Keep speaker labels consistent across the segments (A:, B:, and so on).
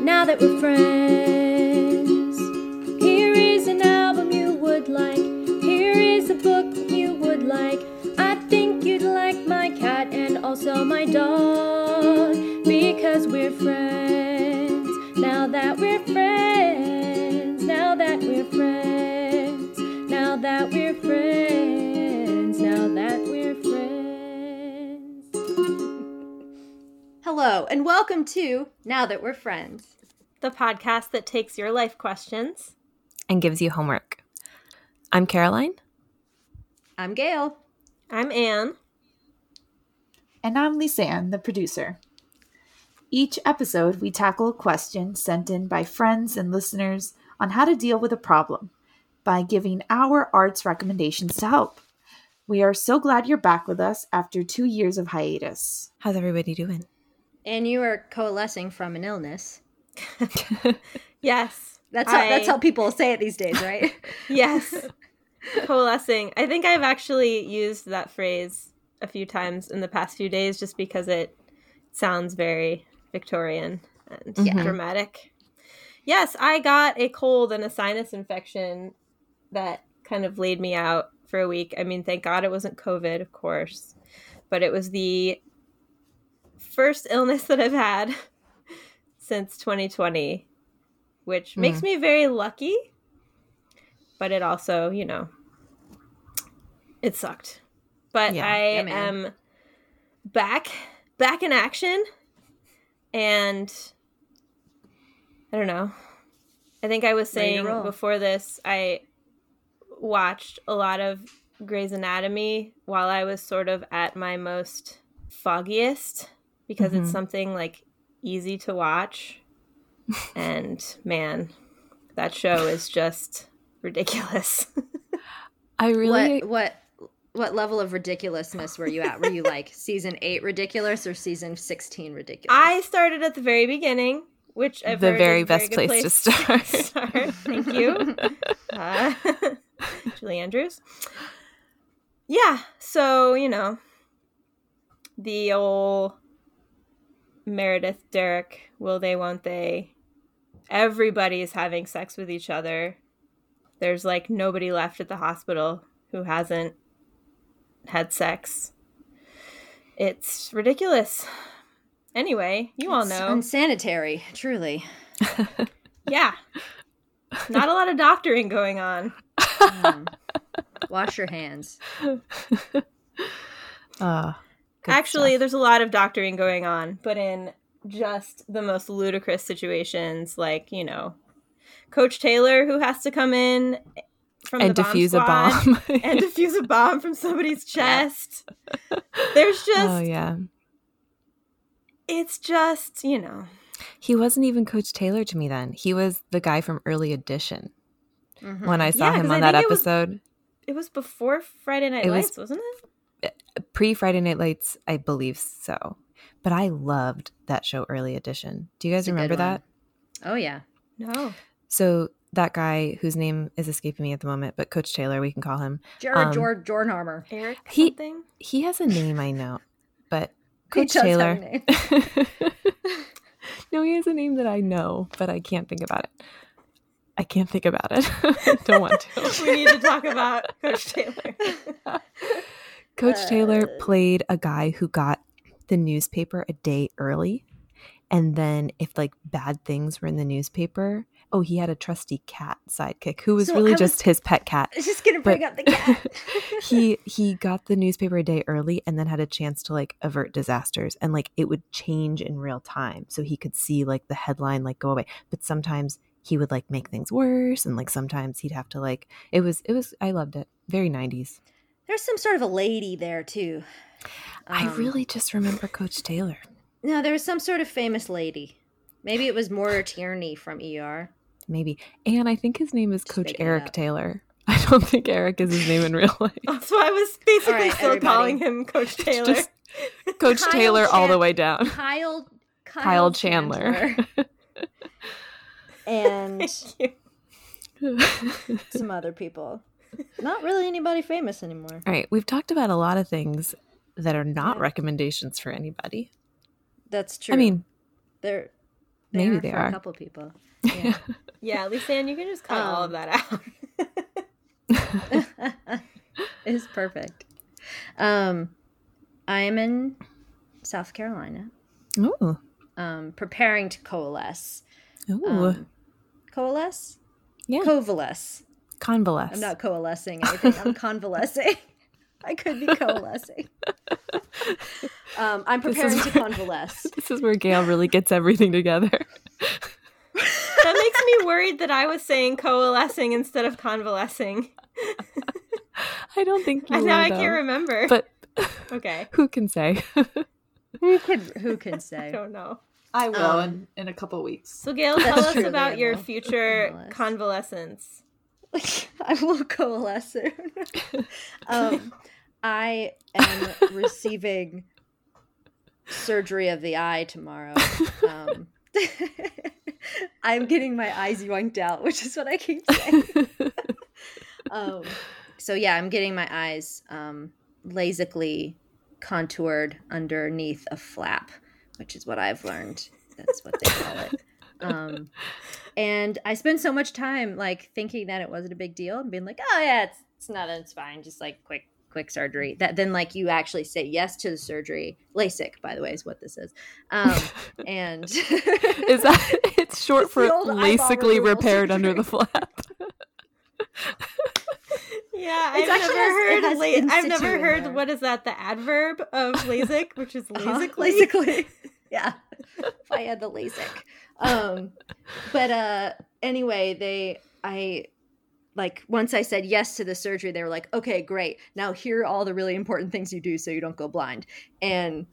A: now that we're friends. Here is an album you would like. Here is a book you would like. I think you'd like my cat and also my dog because we're friends. Now that we're friends. Now that we're friends. Now that we're friends.
B: Hello, and welcome to Now That We're Friends.
C: the podcast that takes your life questions.
D: and gives you homework. I'm Caroline.
B: I'm Gail.
C: I'm Anne.
E: And I'm Lisanne, the producer. Each episode, we tackle a question sent in by friends and listeners on how to deal with a problem by giving our arts recommendations to help. We are so glad you're back with us after two years of hiatus.
D: How's everybody doing?
B: And you are coalescing from an illness.
C: Yes.
B: That's how,
C: I-
B: that's how people say it these days, right?
C: Yes. Coalescing. I think I've actually used that phrase a few times in the past few days just because it sounds very Victorian and
D: Mhm.
C: dramatic. Yes, I got a cold and a sinus infection that kind of laid me out for a week. I mean, thank God it wasn't COVID, of course, but it was the first illness that I've had since 2020, which makes me very lucky, but it also, you know, it sucked. But
D: Yeah.
C: I
B: Yeah,
C: am back, back in action, and I don't know. I think I was saying before this, I watched a lot of Grey's Anatomy while I was sort of at my most foggiest because it's
D: Mhm.
C: something like easy to watch. and man, that show is just ridiculous.
D: I really
B: What what what level of ridiculousness were you at? Were you like season eight ridiculous or season sixteen ridiculous?
C: I started at the very beginning, which I've
D: The
C: heard
D: very
C: is a
D: best
C: good
D: place to start.
C: start. Thank you, uh, Julie Andrews. Yeah, so you know, the old Meredith, Derek, will they, won't they? Everybody's having sex with each other. There's like nobody left at the hospital who hasn't had sex. It's ridiculous. Anyway, you all know.
B: It's unsanitary, truly.
C: Yeah. Not a lot of doctoring going on.
B: Mm. Wash your hands.
D: uh, good
C: Actually,
D: stuff.
C: there's a lot of doctoring going on, but in just the most ludicrous situations, like, you know, Coach Taylor, who has to come in from
D: and
C: the bomb
D: defuse a bomb.
C: and defuse a bomb from somebody's chest. There's just,
D: oh yeah,
C: it's just, you know,
D: he wasn't even Coach Taylor to me then. He was the guy from Early Edition
B: Mhm.
D: when I saw
C: Yeah,
D: him on
C: I
D: that
C: was-
D: episode.
C: it was before Friday Night
D: It was-
C: Lights, wasn't it?
D: Pre Friday Night Lights, I believe so. But I loved that show, Early Edition. Do you guys
B: It's
D: remember that?
B: Oh yeah.
C: No.
D: So that guy whose name is escaping me at the moment, but Coach Taylor, we can call him.
B: Jared
D: Um,
B: Jord Jordan Armor.
C: Eric
D: He-
C: something?
D: He has a name I know, but Coach
B: does
D: Taylor.
B: name.
D: no, he has a name that I know, but I can't think about it. I can't think about it. Don't want to.
C: we need to talk about Coach Taylor.
D: Coach Taylor played a guy who got the newspaper a day early. And then if like bad things were in the newspaper, oh, he had a trusty cat sidekick who was
B: So
D: really
B: I
D: just his pet cat.
B: I was just gonna bring
D: But-
B: up the cat.
D: he he got the newspaper a day early and then had a chance to like avert disasters and like it would change in real time so he could see like the headline like go away but sometimes he would like make things worse and like sometimes he'd have to like it was it was i loved it very 90s
B: There's some sort of a lady there too.
D: i
B: Um,
D: really just remember coach taylor
B: no. There was some sort of famous lady. Maybe it was Maura Tierney from ER.
D: maybe and i think his name is
B: Just
D: coach eric taylor i don't think eric is his name in real life
C: So I was basically
B: All right,
C: still
B: everybody.
C: calling him Coach Taylor.
D: just coach
B: Kyle
D: taylor all the way down
B: Kyle. Kyle,
D: kyle chandler,
B: and
C: Thank you.
B: some other people. Not really anybody famous anymore.
D: all right we've talked about a lot of things that are not
B: Yeah.
D: recommendations for anybody
B: That's true.
D: i mean
B: they're
D: Maybe
B: are
D: they
B: for
D: are.
B: a couple people. Yeah.
C: Yeah, Lisanne, you can just cut all of
B: Um,
C: that out.
B: it's perfect. Um, I am in South Carolina,
D: Ooh.
B: um, preparing to coalesce.
D: Ooh.
B: Um, coalesce?
D: yeah.
B: Coalesce.
D: Convalesce.
B: I'm not coalescing anything. I'm convalescing. I could be coalescing. Um, I'm
D: This
B: preparing
D: is
B: to
D: where-
B: convalesce.
D: This is where Gail really gets everything together.
C: that makes me worried that I was saying coalescing instead of convalescing.
D: I don't think you
C: I now
D: were,
C: I
D: though.
C: can't remember.
D: But
C: okay,
D: who can say?
B: Who could? Who can say?
C: I don't know.
E: I will
B: Um,
E: in, in a couple weeks.
C: So Gail, tell us
B: true,
C: about your future convalescence.
B: I will coalesce soon. um, I am receiving surgery of the eye tomorrow. Um, I'm getting my eyes yoinked out, which is what I keep saying. um, so yeah, I'm getting my eyes um, lasically contoured underneath a flap, which is what I've learned. That's what they call it. Um, and I spent so much time like thinking that it wasn't a big deal and being like, oh yeah, it's it's not, it's fine, just like quick quick surgery. That then like you actually say yes to the surgery. LASIK, by the way, is what this is. Um, and
D: is that it's short
B: It's
D: for
B: the old eyeball
D: basically repaired under the flap?
C: Yeah,
B: It's
C: I've
B: actually
C: never
B: has-
C: heard.
B: has
C: la- I've never heard
B: there.
C: what is that? The adverb of LASIK, which is
B: Uh-huh.
C: lasically.
B: Lasically. yeah. If I had the LASIK. Um, but uh, anyway, they, I, like, once I said yes to the surgery, they were like, okay, great. Now here are all the really important things you do so you don't go blind. And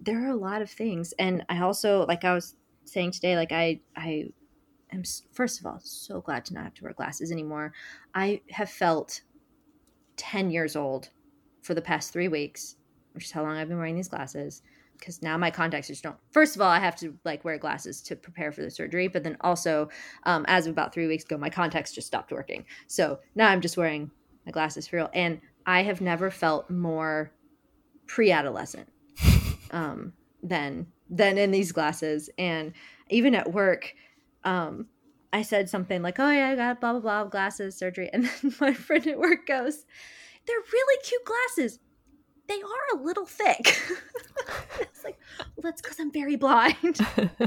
B: there are a lot of things. And I also, like I was saying today, like, I, I, am first of all so glad to not have to wear glasses anymore. I have felt 10 years old for the past three weeks, which is how long I've been wearing these glasses. Because now my contacts just don't. First of all, I have to like wear glasses to prepare for the surgery, but then also, um, as of about three weeks ago, my contacts just stopped working. So now I'm just wearing my glasses for real, and I have never felt more pre-adolescent um, than than in these glasses. And even at work, um, I said something like, "Oh yeah, I got blah blah blah glasses surgery," and then my friend at work goes, "They're really cute glasses. They are a little thick." it's like, well, that's because I'm very blind.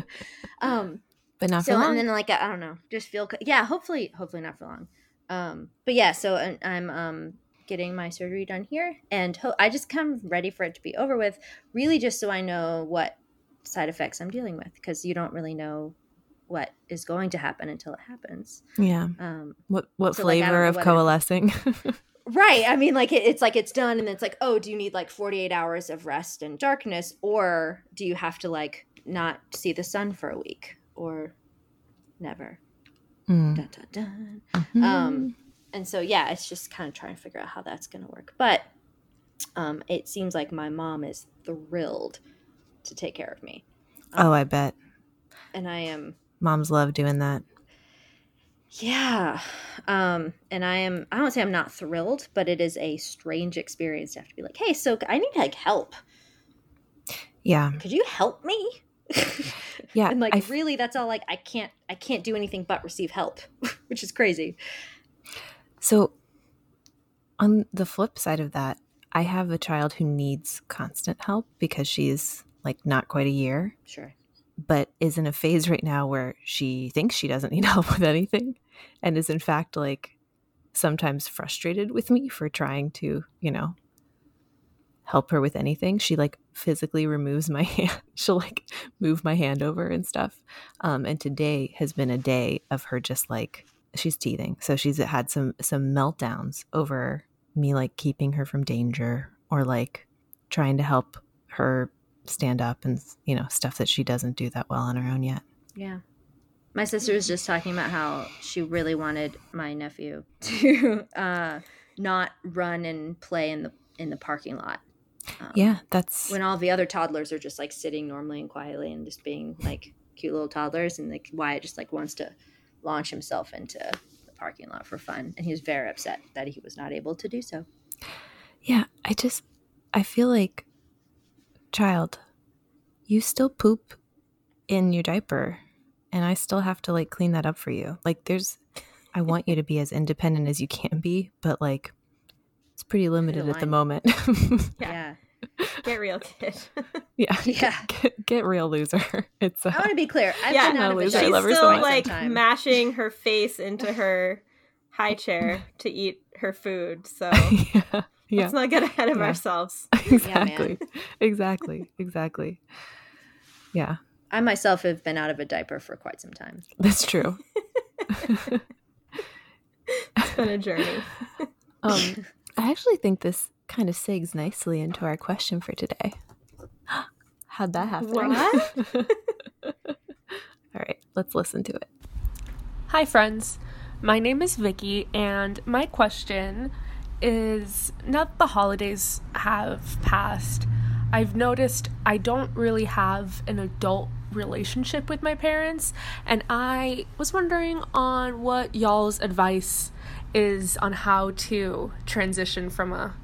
B: um,
D: but not
B: so
D: for long.
B: and then like I don't know, just feel yeah. Hopefully, hopefully not for long. Um, but yeah, so I'm um getting my surgery done here, and ho- I just of ready for it to be over with. Really, just so I know what side effects I'm dealing with, because you don't really know what is going to happen until it happens.
D: yeah.
B: Um,
D: What what
B: So, like,
D: flavor
B: know
D: of coalescing?
B: right. I mean, like it, it's like it's done, and it's like, oh, do you need like 48 hours of rest and darkness, or do you have to like not see the sun for a week, or never?
D: Mm.
B: Dun, dun, dun.
D: Mhm.
B: Um, and so yeah, it's just kind of trying to figure out how that's going to work. But um, it seems like my mom is thrilled to take care of me,
D: oh, I bet
B: and I am
D: moms love doing that.
B: Yeah. Um, and I am I don't say I'm not thrilled, but it is a strange experience to have to be like, hey, so I need like help.
D: Yeah,
B: Could you help me?
D: yeah.
B: and like
D: I
B: really, that's all. Like I can't I can't do anything but receive help, which is crazy.
D: So, on the flip side of that, I have a child who needs constant help because she's like not quite a year,
B: Sure.
D: But is in a phase right now where she thinks she doesn't need help with anything and is in fact like sometimes frustrated with me for trying to, you know, help her with anything. She like physically removes my hand. She'll like move my hand over and stuff. Um, and today has been a day of her just like she's teething. So she's had some some meltdowns over me like keeping her from danger or like trying to help her stand up and you know stuff that she doesn't do that well on her own yet.
B: Yeah. My sister was just talking about how she really wanted my nephew to uh, not run and play in the in the parking lot. Um,
D: Yeah, that's
B: When all the other toddlers are just like sitting normally and quietly and just being like cute little toddlers, and like Wyatt just like wants to launch himself into the parking lot for fun, and he was very upset that he was not able to do so.
D: Yeah, I just I feel like child, you still poop in your diaper and I still have to like clean that up for you. Like there's I want you to be as independent as you can be, but like it's pretty limited at the moment.
B: Yeah.
C: Get real, kid.
D: yeah.
B: Yeah.
D: Get, get real loser. It's
B: I
D: uh,
B: want to be clear. I've
C: Yeah,
B: been out
D: no,
B: of a
D: loser. I
C: She's
B: diaper
D: love her
C: still
D: so much.
C: like
B: some time.
C: mashing her face into her high chair to eat her food. So
D: yeah. Yeah.
C: let's not get ahead of
D: Yeah.
C: ourselves.
D: Exactly. exactly. Exactly. Yeah.
B: I myself have been out of a diaper for quite some time.
D: That's true.
C: It's been a journey.
D: Um, I actually think this kind of segs nicely into our question for today. How'd that happen?
C: What?
D: All right, let's listen to it.
F: Hi, friends. My name is Vicky, and my question is now that the holidays have passed, I've noticed I don't really have an adult relationship with my parents, and I was wondering on what y'all's advice is on how to transition from a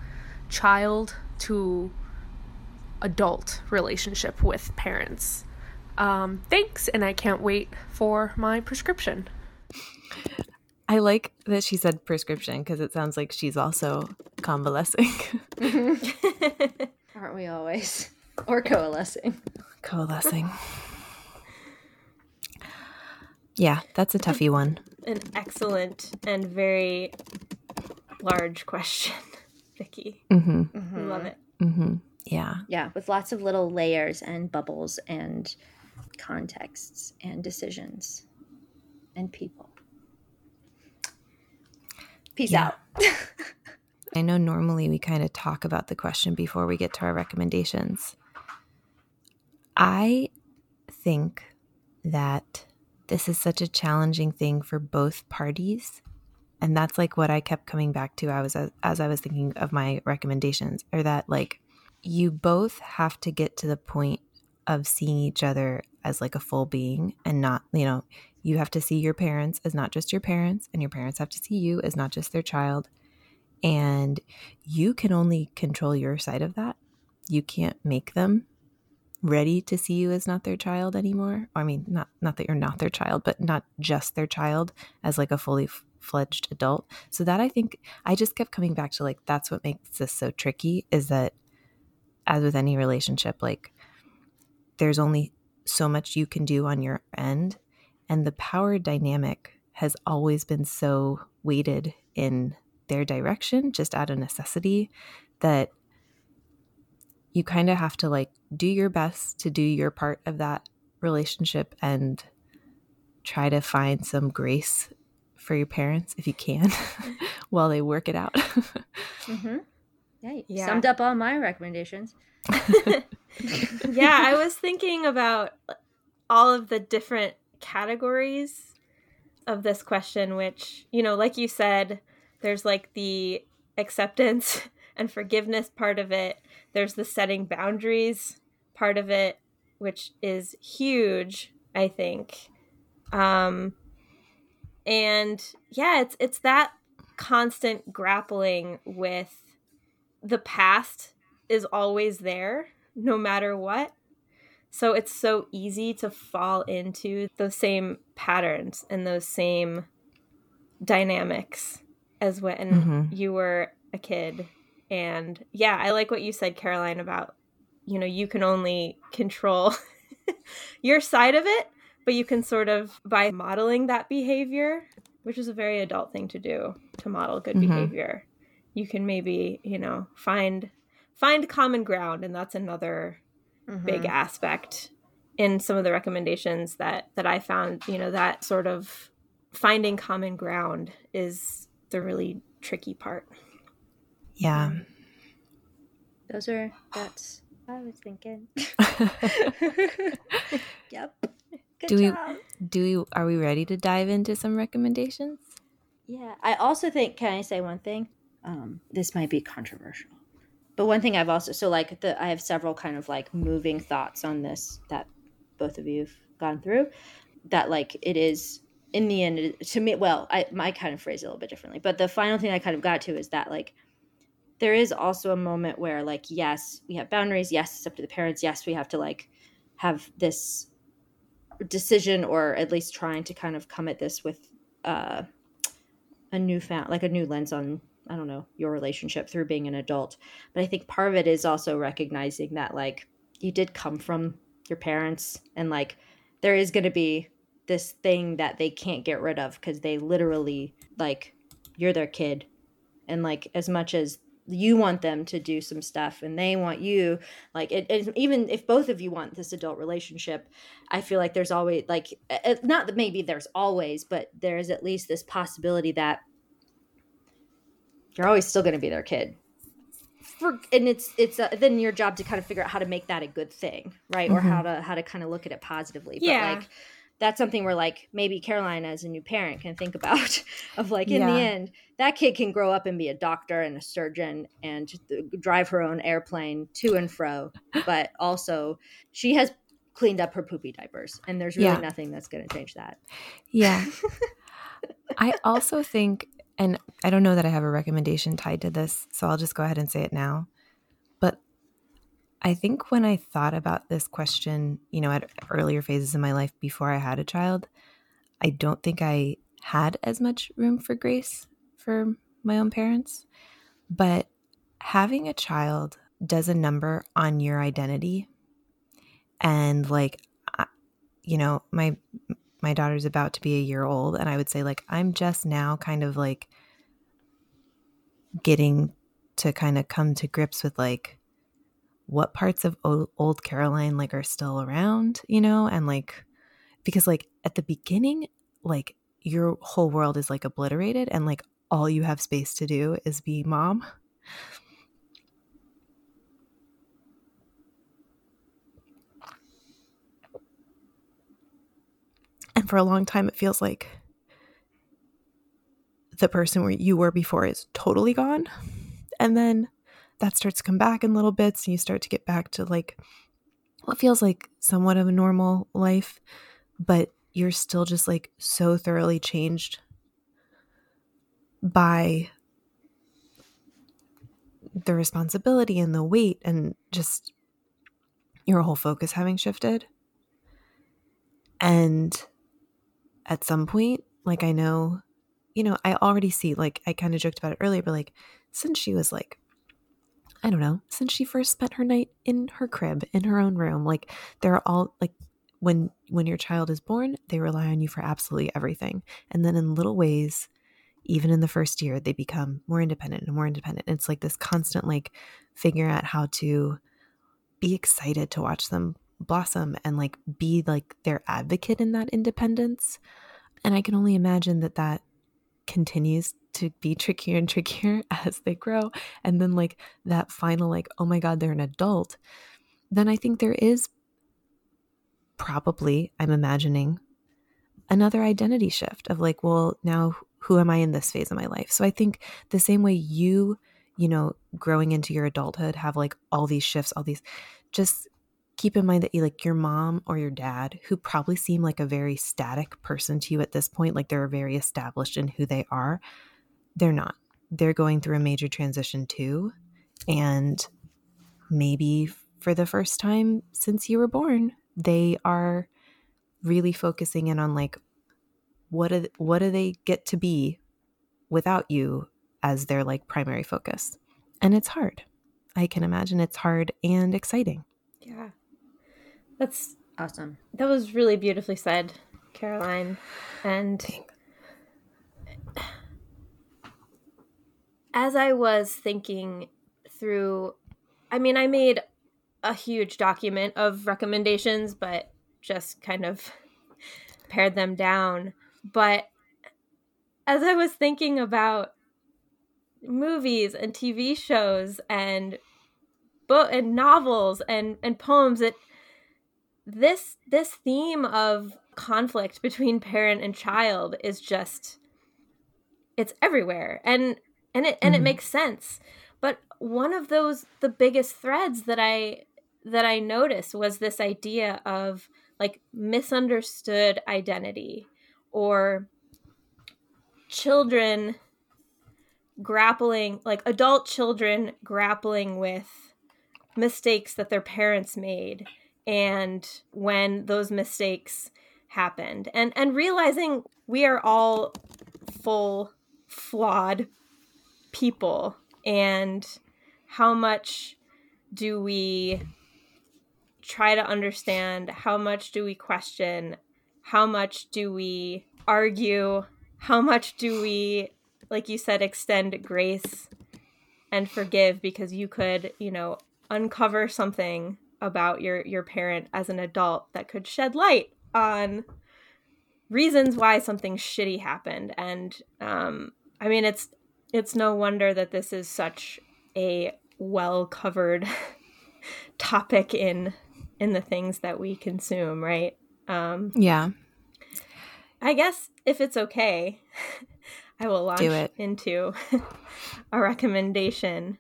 F: child to adult relationship with parents. Um, thanks, and I can't wait for my prescription.
D: I like that she said prescription because it sounds like she's also convalescing.
B: Aren't we always? Or coalescing.
D: Coalescing. Yeah, that's a toughy one.
C: An excellent and very large question, Vicky.
D: Mm-hmm.
C: We love it.
D: Mm-hmm. Yeah.
B: Yeah, with lots of little layers and bubbles and contexts and decisions and people. Peace
D: Yeah.
B: out.
D: I know normally we kind of talk about the question before we get to our recommendations. I think that this is such a challenging thing for both parties. And that's like what I kept coming back to I was as, as I was thinking of my recommendations or that like you both have to get to the point of seeing each other as like a full being and not, you know, you have to see your parents as not just your parents and your parents have to see you as not just their child and you can only control your side of that. You can't make them ready to see you as not their child anymore. I mean, not not that you're not their child, but not just their child as like a fully f- fledged adult. So that I think I just kept coming back to like that's what makes this so tricky is that as with any relationship like there's only so much you can do on your end and the power dynamic has always been so weighted in their direction just out of necessity that you kind of have to like do your best to do your part of that relationship and try to find some grace for your parents if you can while they work it out.
B: Mm-hmm. Yeah, you
C: Yeah.
B: summed up all my recommendations.
C: yeah, I was thinking about all of the different categories of this question, which, you know, like you said, there's like the acceptance and forgiveness part of it, there's the setting boundaries part of it, which is huge, I think. Um, and yeah, it's it's that constant grappling with the past is always there no matter what. So it's so easy to fall into those same patterns and those same dynamics as when
D: Mhm.
C: you were a kid. And yeah, I like what you said, Caroline, about you know, you can only control your side of it, but you can sort of by modeling that behavior, which is a very adult thing to do, to model good
D: Mhm.
C: behavior. You can maybe, you know, find find common ground and that's another big
B: Mhm.
C: aspect in some of the recommendations that that I found, you know, that sort of finding common ground is the really tricky part.
D: yeah.
B: Those are that's what I was thinking. yep. Good
D: Do we- Do we are we ready to dive into some recommendations?
B: Yeah, I also think. Can I say one thing? Um, this might be controversial, but one thing I've also so like the I have several kind of like moving thoughts on this that both of you've gone through. That like it is in the end to me. Well, I I kind of phrase it a little bit differently, but the final thing I kind of got to is that like there is also a moment where like yes we have boundaries. Yes, it's up to the parents. Yes, we have to like have this decision or at least trying to kind of come at this with uh, a new found like a new lens on I don't know your relationship through being an adult. But I think part of it is also recognizing that like you did come from your parents and like there is going to be this thing that they can't get rid of because they literally like you're their kid and like as much as you want them to do some stuff and they want you like it, it, even if both of you want this adult relationship i feel like there's always like it, not that maybe there's always but there's at least this possibility that you're always still going to be their kid for and it's it's uh, then your job to kind of figure out how to make that a good thing right mm-hmm. or how to how to kind of look at it positively
C: yeah.
B: but like that's something where like maybe Caroline as a new parent can think about of like in yeah. the end that kid can grow up and be a doctor and a surgeon and drive her own airplane to and fro but also she has cleaned up her poopy diapers and there's really yeah. nothing that's going to change that
D: yeah i also think and i don't know that i have a recommendation tied to this so i'll just go ahead and say it now But I think when I thought about this question, you know, at earlier phases in my life before I had a child, I don't think I had as much room for grace for my own parents. But having a child does a number on your identity. And like, you know, my my daughter's about to be a year old and I would say like I'm just now kind of like getting to kind of come to grips with like what parts of old old Caroline like are still around, you know, and like because like at the beginning, like your whole world is like obliterated and like all you have space to do is be mom. And for a long time, it feels like the person where you were before is totally gone. And then that starts to come back in little bits and you start to get back to like what feels like somewhat of a normal life, but you're still just like so thoroughly changed by the responsibility and the weight and just your whole focus having shifted. And at some point, like I know, you know, I already see, like I kind of joked about it earlier, but like since she was like I don't know, since she first spent her night in her crib in her own room. Like they're all like when when your child is born, they rely on you for absolutely everything. And then in little ways, even in the first year, they become more independent and more independent. It's like this constant like figuring out how to be excited to watch them blossom and like be like their advocate in that independence. And I can only imagine that that continues to be trickier and trickier as they grow and then like that final like oh my god they're an adult then i think there is probably i'm imagining another identity shift of like well now who am i in this phase of my life so i think the same way you you know growing into your adulthood have like all these shifts all these just keep in mind that you like your mom or your dad who probably seem like a very static person to you at this point like they're very established in who they are they're not. They're going through a major transition too and maybe for the first time since you were born they are really focusing in on like what do, what do they get to be without you as their like primary focus? And it's hard. I can imagine it's hard and exciting.
C: Yeah that's
B: awesome.
C: That was really beautifully said, Caroline. And as I was thinking through, I mean, I made a huge document of recommendations, but just kind of pared them down. But as I was thinking about movies and TV shows and book and novels and and poems, it this this theme of conflict between parent and child is just it's everywhere and and it and mm-hmm. it makes sense but one of those the biggest threads that i that i noticed was this idea of like misunderstood identity or children grappling like adult children grappling with mistakes that their parents made and when those mistakes happened. And and realizing we are all full flawed people and how much do we try to understand how much do we question how much do we argue how much do we like you said extend grace and forgive because you could you know uncover something about your your parent as an adult that could shed light on reasons why something shitty happened. And um i mean it's it's no wonder that this is such a well covered topic in in the things that we consume right? Um
D: Yeah.
C: i guess if it's okay i will launch into a recommendation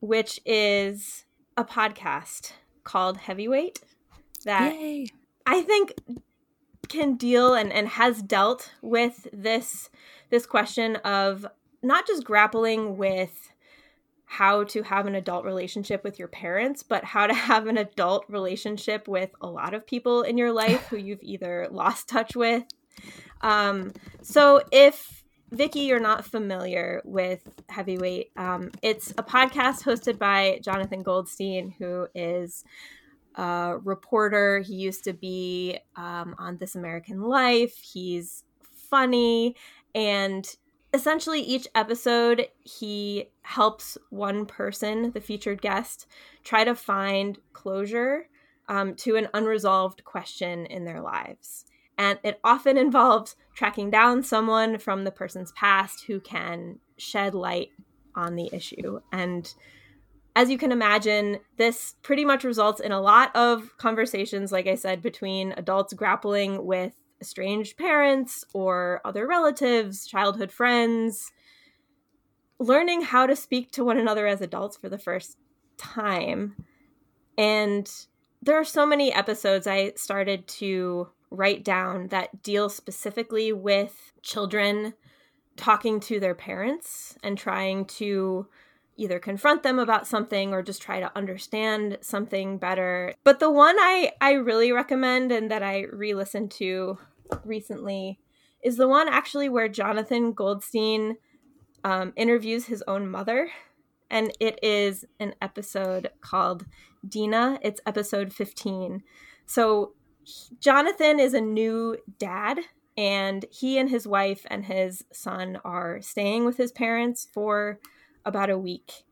C: which is a podcast called heavyweight that
D: Yay.
C: I think can deal and, and has dealt with this this question of not just grappling with how to have an adult relationship with your parents, but how to have an adult relationship with a lot of people in your life who you've either lost touch with. Um, so if Vicky, you're not familiar with Heavyweight, um, it's a podcast hosted by Jonathan Goldstein, who is a reporter. He used to be um, on This American Life. He's funny. And essentially, each episode, he helps one person, the featured guest, try to find closure um, to an unresolved question in their lives. And it often involves tracking down someone from the person's past who can shed light on the issue. And as you can imagine, this pretty much results in a lot of conversations, like I said, between adults grappling with estranged parents or other relatives, childhood friends, learning how to speak to one another as adults for the first time. And there are so many episodes I started to write down that deal specifically with children talking to their parents and trying to either confront them about something or just try to understand something better. But the one I I really recommend and that I re-listened to recently is the one actually where Jonathan Goldstein um, interviews his own mother, and it is an episode called Dina. It's episode fifteen. So Jonathan is a new dad and he and his wife and his son are staying with his parents for about a week.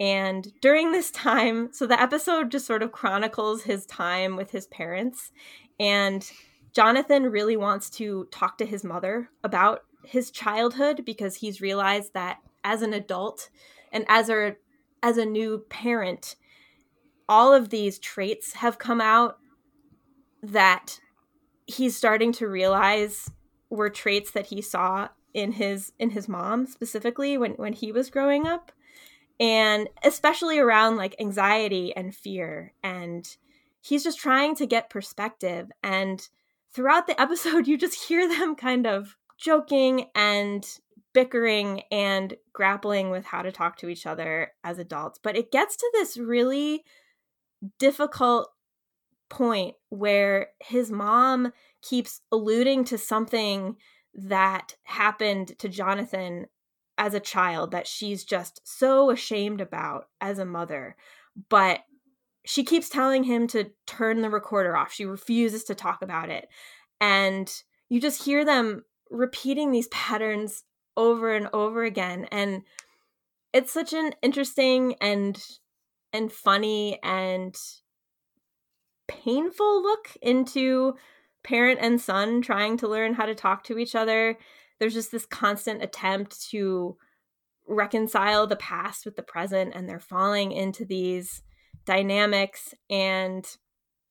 C: And during this time, so the episode just sort of chronicles his time with his parents. And Jonathan really wants to talk to his mother about his childhood because he's realized that as an adult and as a as a new parent, all of these traits have come out that he's starting to realize were traits that he saw in his in his mom specifically when when he was growing up. And especially around like anxiety and fear. And he's just trying to get perspective. And throughout the episode you just hear them kind of joking and bickering and grappling with how to talk to each other as adults. But it gets to this really difficult point where his mom keeps alluding to something that happened to Jonathan as a child that she's just so ashamed about as a mother. But she keeps telling him to turn the recorder off. She refuses to talk about it. And you just hear them repeating these patterns over and over again. And it's such an interesting and and funny and painful look into parent and son trying to learn how to talk to each other. There's just this constant attempt to reconcile the past with the present and they're falling into these dynamics and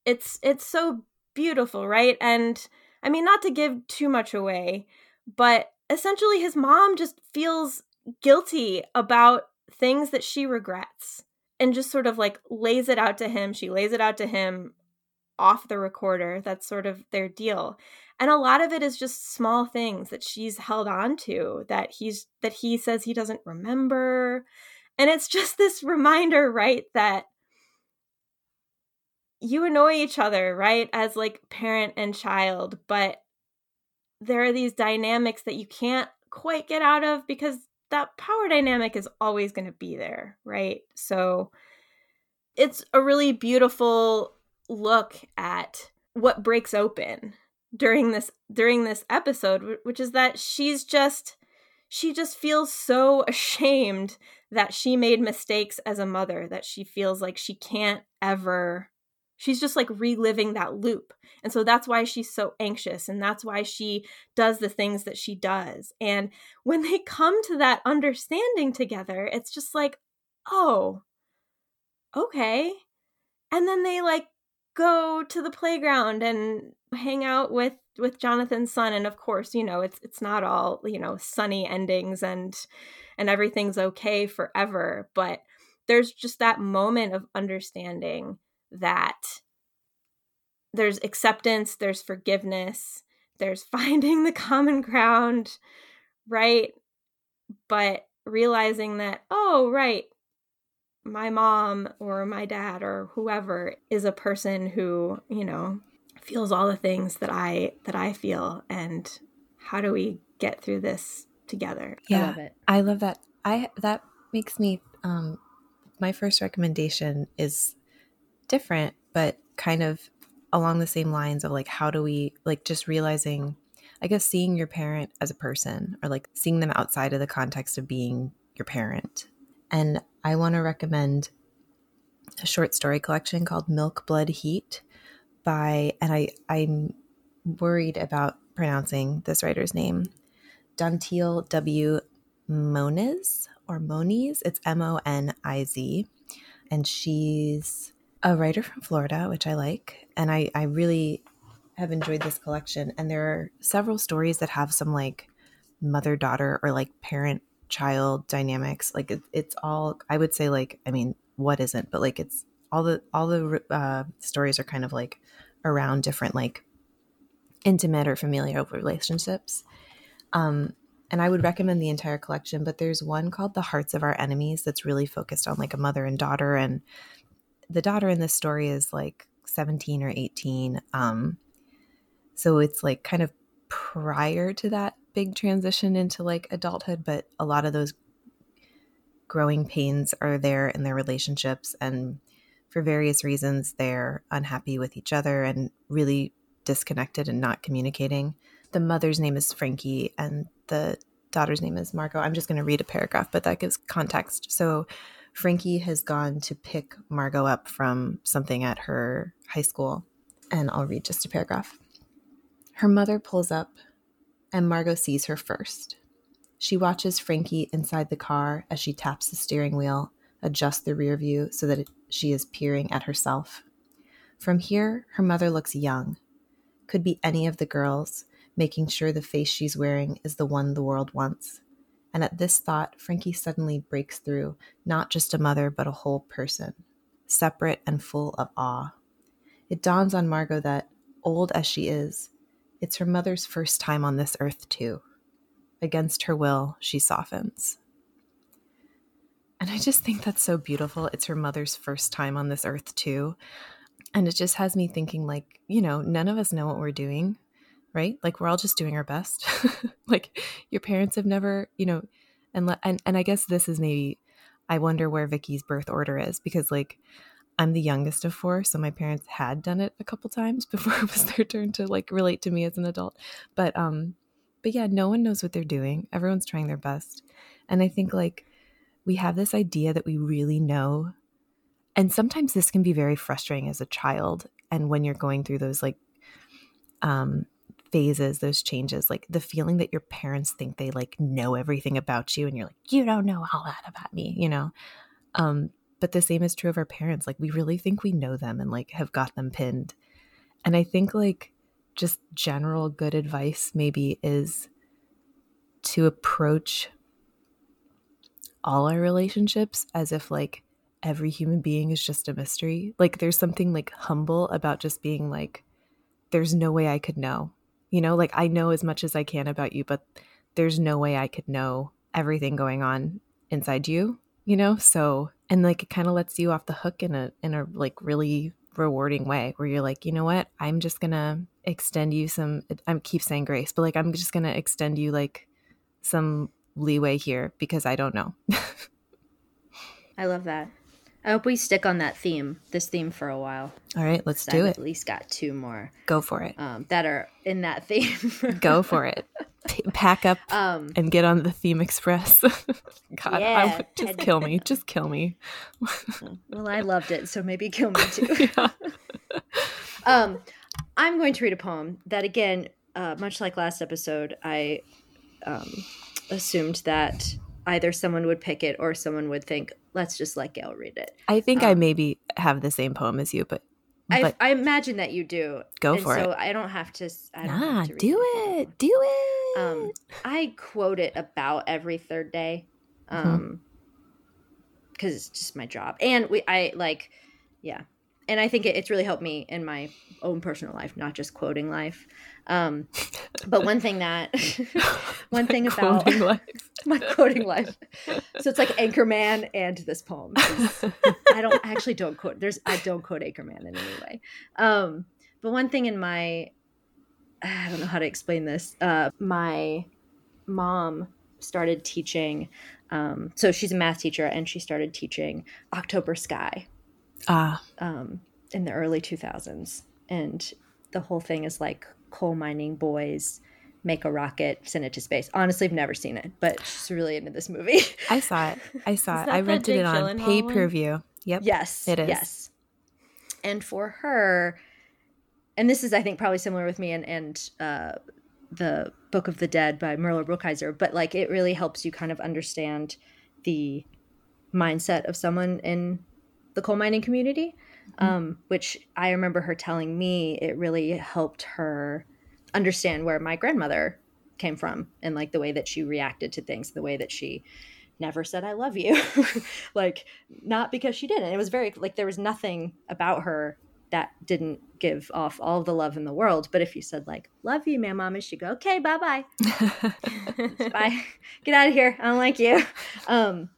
C: it's it's so beautiful, right? And I mean not to give too much away, but essentially his mom just feels guilty about things that she regrets and just sort of like lays it out to him. She lays it out to him off the recorder. That's sort of their deal. And a lot of it is just small things that she's held on to that he's that he says he doesn't remember. And it's just this reminder, right, that you annoy each other, right? As like parent and child, but there are these dynamics that you can't quite get out of because that power dynamic is always going to be there, right? So it's a really beautiful look at what breaks open during this during this episode which is that she's just she just feels so ashamed that she made mistakes as a mother that she feels like she can't ever she's just like reliving that loop. And so that's why she's so anxious and that's why she does the things that she does. And when they come to that understanding together it's just like oh okay. And then they like go to the playground and hang out with with Jonathan's son and of course you know it's it's not all you know sunny endings and and everything's okay forever but there's just that moment of understanding that there's acceptance there's forgiveness there's finding the common ground right? But realizing that oh right my mom or my dad or whoever is a person who you know feels all the things that I that I feel and how do we get through this together?
D: Yeah.
B: I love it.
D: I love that. I that makes me um my first recommendation is different but kind of along the same lines of like how do we like just realizing I guess seeing your parent as a person or like seeing them outside of the context of being your parent. And I want to recommend a short story collection called Milk Blood Heat by, and I, I'm worried about pronouncing this writer's name, Dantiel W. Moniz or Moniz. It's M O N I Z. And she's a writer from Florida, which I like. And I, I really have enjoyed this collection. And there are several stories that have some like mother daughter or like parent child dynamics. Like it, it's all, I would say, like, I mean, what isn't, but like it's all the, all the uh, stories are kind of like around different like intimate or familial relationships. Um, and I would recommend the entire collection, but there's one called The Hearts of Our Enemies that's really focused on like a mother and daughter. And the daughter in this story is like 17 or 18. Um, so it's like kind of prior to that big transition into like adulthood, but a lot of those growing pains are there in their relationships. And for various reasons, they're unhappy with each other and really disconnected and not communicating. The mother's name is Frankie, and the daughter's name is Margot. I'm just going to read a paragraph, but that gives context. So, Frankie has gone to pick Margot up from something at her high school, and I'll read just a paragraph. Her mother pulls up, and Margot sees her first. She watches Frankie inside the car as she taps the steering wheel, adjusts the rear view so that it, she is peering at herself. From here, her mother looks young. Could be any of the girls, making sure the face she's wearing is the one the world wants. And at this thought, Frankie suddenly breaks through not just a mother, but a whole person, separate and full of awe. It dawns on Margot that, old as she is, it's her mother's first time on this earth, too. Against her will, she softens. And I just think that's so beautiful. It's her mother's first time on this earth, too. And it just has me thinking, like, you know, none of us know what we're doing, right? Like, we're all just doing our best. like, your parents have never, you know, and, and, and I guess this is maybe, I wonder where Vicky's birth order is because, like, I'm the youngest of four, so my parents had done it a couple times before it was their turn to like relate to me as an adult. But um but yeah, no one knows what they're doing. Everyone's trying their best. And I think like we have this idea that we really know. And sometimes this can be very frustrating as a child and when you're going through those like um phases, those changes, like the feeling that your parents think they like know everything about you and you're like, you don't know all that about me, you know? Um, but the same is true of our parents. Like we really think we know them and like have got them pinned. And I think like just general good advice maybe is to approach all our relationships as if like every human being is just a mystery. Like there's something like humble about just being like there's no way I could know. You know, like I know as much as I can about you, but there's no way I could know everything going on inside you, you know? So, and like it kind of lets you off the hook in a in a like really rewarding way where you're like, you know what? I'm just gonna extend you some. I'm keep saying grace, but like I'm just gonna extend you like some leeway here because I don't know.
B: I love that. I hope we stick on that theme, this theme for a while.
D: all right let's do
B: I've
D: it.
B: At least got two more
D: Go for it.
B: um, that are in that theme.
D: Go for it. Pack up
B: um,
D: and get on the theme express. God, I
B: Yeah.
D: would- just kill me. Just kill me.
B: well, I loved it, so maybe kill me too.
D: Yeah.
B: Um, I'm going to read a poem that, again, uh, much like last episode, I um, assumed that either someone would pick it or someone would think, let's just let Gail read it.
D: I think I
B: Um,
D: maybe have the same poem as you, but
B: I, I imagine that you do.
D: Go
B: and
D: for
B: so
D: it.
B: I don't have to. I don't
D: nah,
B: have to
D: do
B: it.
D: it. Do it.
B: Um, I quote it about every third day,
D: Mm-hmm.
B: um, because it's just my job, and we, I like, yeah, and I think it, it's really helped me in my own personal life, not just quoting life. Um, but one thing that, one thing about
D: Quoting life.
B: my quoting life, so it's like Anchorman and this poem. I don't I actually don't quote. There's I don't quote Anchorman in any way. Um, but one thing in my I don't know how to explain this. Uh, my mom started teaching. Um, so she's a math teacher, and she started teaching October Sky
D: Ah,
B: um, in the early 2000s. And the whole thing is like coal mining boys make a rocket, send it to space. Honestly, I've never seen it, but she's really into this movie.
D: I saw it. I saw it. I rented
C: Jake
D: it on pay per view. Yep.
B: Yes,
D: It is.
B: Yes, and for her, and this is, I think, probably similar with me and and uh, the Book of the Dead by Muriel Rukeyser, but like it really helps you kind of understand the mindset of someone in the coal mining community. Um, which I remember her telling me it really helped her understand where my grandmother came from and like the way that she reacted to things, the way that she never said I love you. like not because she didn't. It was very like there was nothing about her that didn't give off all the love in the world. But if you said like love you, man, mama, she'd go, Okay, bye bye. bye. Get out of here. I don't like you. Um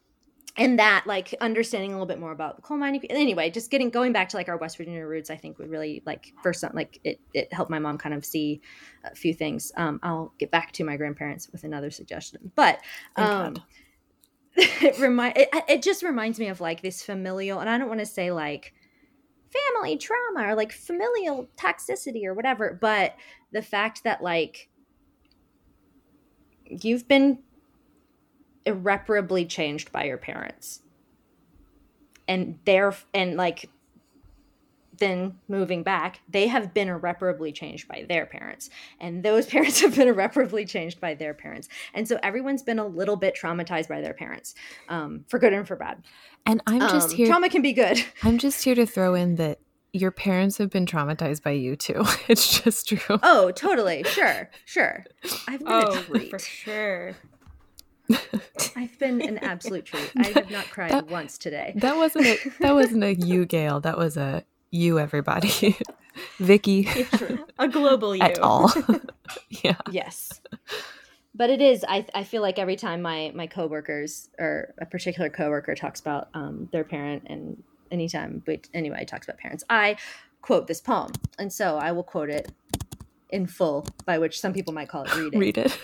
B: and that like understanding a little bit more about the coal mining anyway just getting going back to like our west virginia roots i think would really like first like it, it helped my mom kind of see a few things. Um, i'll get back to my grandparents with another suggestion but um, it remind it, it just reminds me of like this familial and i don't want to say like family trauma or like familial toxicity or whatever but the fact that like you've been irreparably changed by your parents and they're and like then moving back they have been irreparably changed by their parents and those parents have been irreparably changed by their parents and so everyone's been a little bit traumatized by their parents um, for good and for bad
D: and I'm just
B: Um,
D: here.
B: trauma can be good
D: I'm just here to throw in that your parents have been traumatized by you too. It's just true.
B: oh totally sure sure i've been
C: Oh,
B: a treat
C: for sure.
B: i've been an absolute treat i have not cried
D: That-
B: once today
D: That wasn't a that wasn't a you, Gail. That was a you, everybody. Vicky
C: A global you.
D: at all. yeah.
B: yes but it is I, I feel like every time my my coworkers or a particular coworker talks about um, their parent and anytime but anyway talks about parents i quote this poem and so i will quote it in full by which some people might call it reading
D: Read it.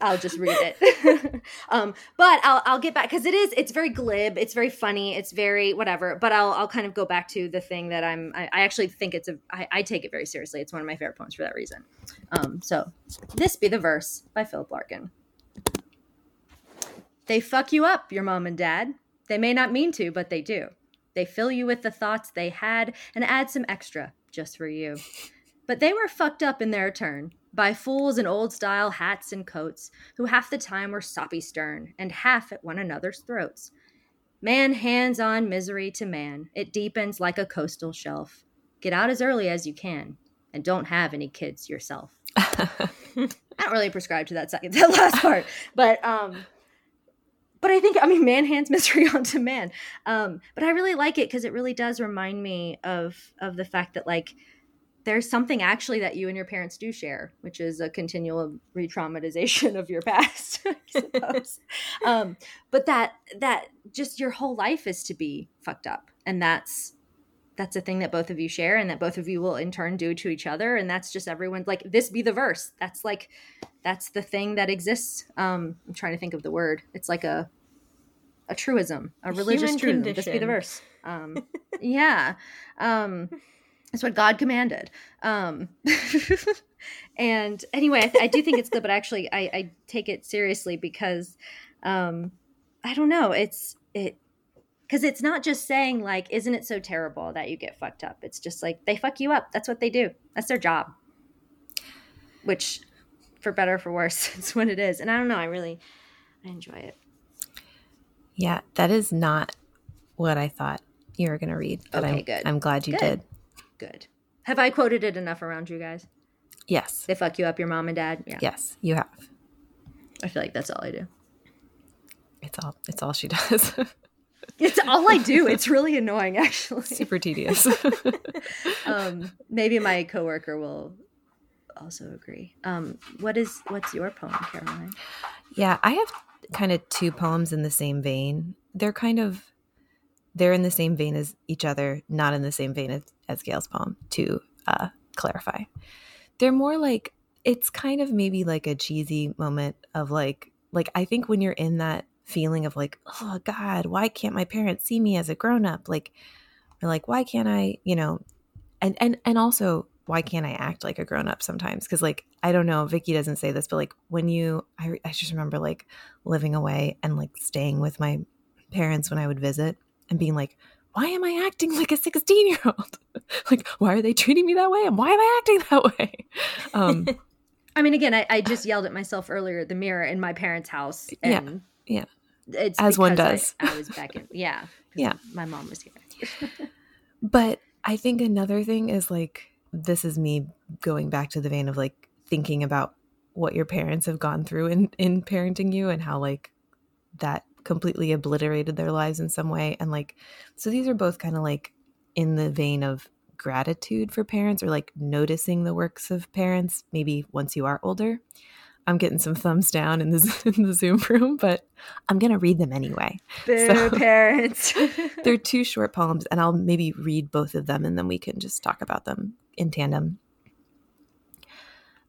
B: I'll just read it. um, but I'll I'll get back because it is it's very glib, it's very funny, it's very whatever. But I'll I'll kind of go back to the thing that I'm I, I actually think it's a I, I take it very seriously. It's one of my favorite poems for that reason. Um, so this be the verse by Philip Larkin. They fuck you up, your mom and dad. They may not mean to, but they do. They fill you with the thoughts they had and add some extra just for you. But they were fucked up in their turn by fools in old style hats and coats who half the time were soppy stern and half at one another's throats. Man hands on misery to man. It deepens like a coastal shelf. Get out as early as you can and don't have any kids yourself. I don't really prescribe to that second that last part, but um but I think I mean man hands misery onto man. Um but I really like it because it really does remind me of of the fact that like there's something actually that you and your parents do share, which is a continual re-traumatization of your past, I suppose. um, but that that just your whole life is to be fucked up, and that's that's a thing that both of you share and that both of you will in turn do to each other. And that's just everyone's like this be the verse. That's like that's the thing that exists. Um i'm trying to think of the word. It's like a a truism a religious
C: Human
B: truism. This be the
C: condition.
B: verse. Um yeah it's what god commanded um and anyway I, I do think it's good but actually I, I take it seriously because um i don't know it's it because it's not just saying like isn't it so terrible that you get fucked up it's just like they fuck you up that's what they do that's their job which for better or for worse it's what it is and i don't know i really i enjoy it
D: Yeah, that is not what I thought you were going to read. But
B: Okay,
D: I'm,
B: good.
D: I'm glad you
B: Good.
D: did.
B: Good have i quoted it enough around you guys
D: Yes.
B: they fuck you up your mom and dad yeah
D: Yes, you have.
B: i feel like that's all i do
D: It's all it's all she does.
B: it's all i do it's really annoying actually
D: Super tedious.
B: um maybe my coworker will also agree um what is what's your poem caroline
D: yeah, I have kind of two poems in the same vein. They're kind of they're in the same vein as each other, not in the same vein as, as Gail's poem, to uh, clarify. They're more like it's kind of maybe like a cheesy moment of like like I think when you're in that feeling of like, oh God, why can't my parents see me as a grown up? Like or like why can't I, you know, and and and also why can't I act like a grown up sometimes? Because like I don't know, Vicky doesn't say this, but like when you, I, I just remember like living away and like staying with my parents when I would visit and being like, why am I acting like a sixteen year old? like why are they treating me that way? And why am I acting that way? Um,
B: I mean, again, I, I just yelled at myself earlier at the mirror in my parents' house.
D: Yeah,
B: And
D: yeah.
B: It's
D: As one does.
B: I, I was back in, yeah.
D: Yeah.
B: My mom was here.
D: But I think another thing is like this is me going back to the vein of like thinking about what your parents have gone through in in parenting you and how like that completely obliterated their lives in some way and like so these are both kind of like in the vein of gratitude for parents or like noticing the works of parents maybe once you are older. I'm getting some thumbs down in the in the Zoom room, but I'm going to read them anyway.
B: Boo,
D: So-
B: parents.
D: They're two short poems, and I'll maybe read both of them, and then we can just talk about them in tandem.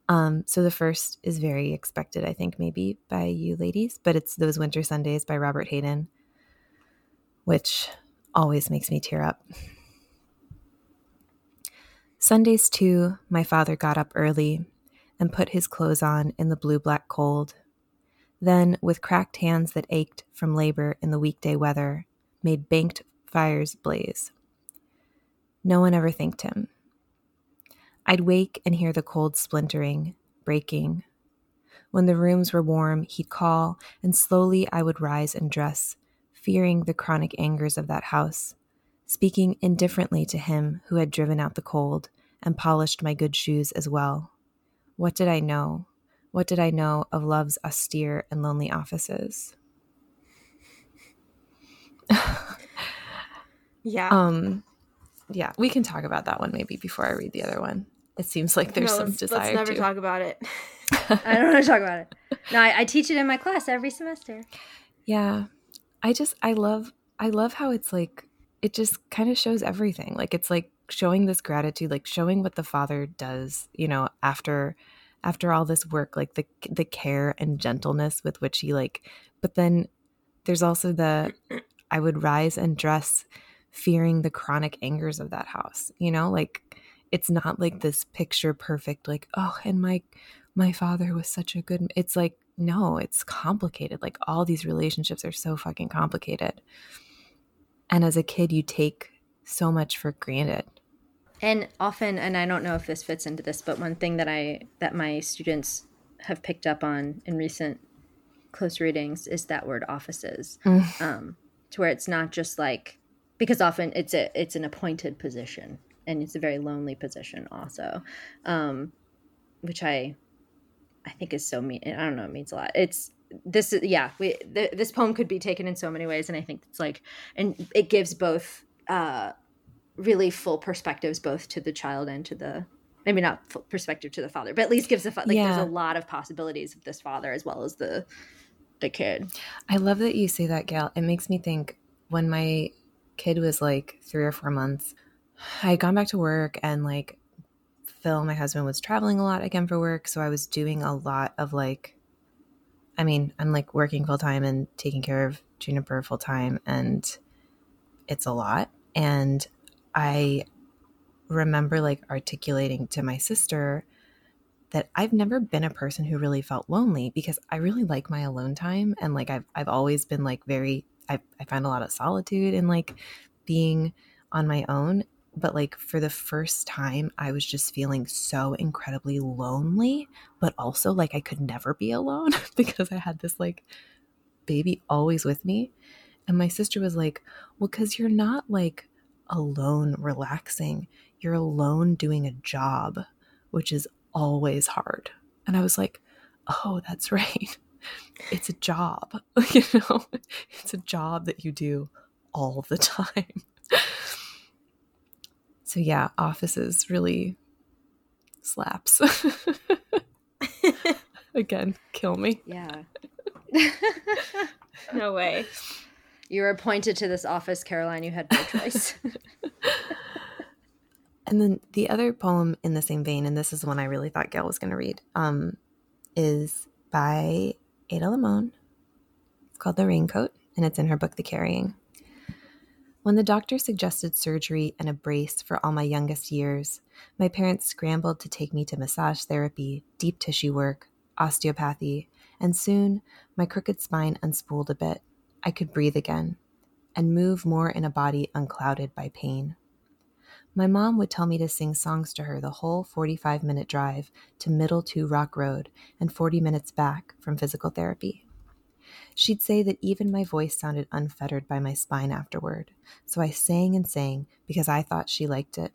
D: Um, so the first is very expected, I think, maybe by you ladies, but it's "Those Winter Sundays" by Robert Hayden, which always makes me tear up. Sundays too, my father got up early and put his clothes on in the blue black cold. Then, with cracked hands that ached from labor in the weekday weather, made banked fires blaze. No one ever thanked him. I'd wake and hear the cold splintering, breaking. When the rooms were warm, he'd call, and slowly I would rise and dress, fearing the chronic angers of that house, speaking indifferently to him who had driven out the cold and polished my good shoes as well. What did I know? What did I know of love's austere and lonely offices?
C: Yeah.
D: Um, yeah, we can talk about that one maybe before I read the other one. It seems like there's
C: no,
D: some
C: let's,
D: desire
C: let's never
D: to.
C: talk about it.
B: I don't want to talk about it. No, I, I teach it in my class every semester.
D: Yeah, I just I love I love how it's like it just kind of shows everything. Like it's like showing this gratitude, like showing what the father does. You know, after after all this work, like the the care and gentleness with which he like. But then there's also the I would rise and dress, fearing the chronic angers of that house. You know, like it's not like this picture perfect. Like oh, and my my father was such a good. It's like no, it's complicated. Like all these relationships are so fucking complicated. And as a kid, you take so much for granted.
B: And often, and I don't know if this fits into this, but one thing that I that my students have picked up on in recent close readings is that word offices,
D: Mm.
B: um, to where it's not just like because often it's a it's an appointed position and it's a very lonely position also, um, which I I think is so mean. I don't know, it means a lot. It's this is yeah. We th- this poem could be taken in so many ways, and I think it's like and it gives both. Uh, really full perspectives both to the child and to the maybe not full perspective to the father but at least gives a fa- like
D: Yeah.
B: there's a lot of possibilities of this father as well as the the kid
D: I love that you say that, Gail. It makes me think when my kid was like three or four months, I had gone back to work and like Phil, my husband, was traveling a lot again for work. So I was doing a lot of like, I mean, I'm like working full time and taking care of Juniper full time, and it's a lot. And I remember like articulating to my sister that I've never been a person who really felt lonely because I really like my alone time and like I've I've always been like very I I find a lot of solitude in like being on my own but like for the first time I was just feeling so incredibly lonely but also like I could never be alone because I had this like baby always with me and my sister was like well cuz you're not like alone relaxing you're alone doing a job which is always hard. And I was like, oh, that's right. It's a job, you know, it's a job that you do all the time. So, yeah, offices really slaps. Again, kill me.
B: Yeah.
C: No way.
B: You were appointed to this office, Caroline. You had no choice.
D: And then the other poem in the same vein, and this is the one I really thought Gail was going to read, um, is by Ada Limon. It's called The Raincoat, and it's in her book, The Carrying. When the doctor suggested surgery and a brace for all my youngest years, my parents scrambled to take me to massage therapy, deep tissue work, osteopathy, and soon my crooked spine unspooled a bit. I could breathe again and move more in a body unclouded by pain. My mom would tell me to sing songs to her the whole 45 minute drive to Middle Two Rock Road and 40 minutes back from physical therapy. She'd say that even my voice sounded unfettered by my spine afterward, so I sang and sang because I thought she liked it.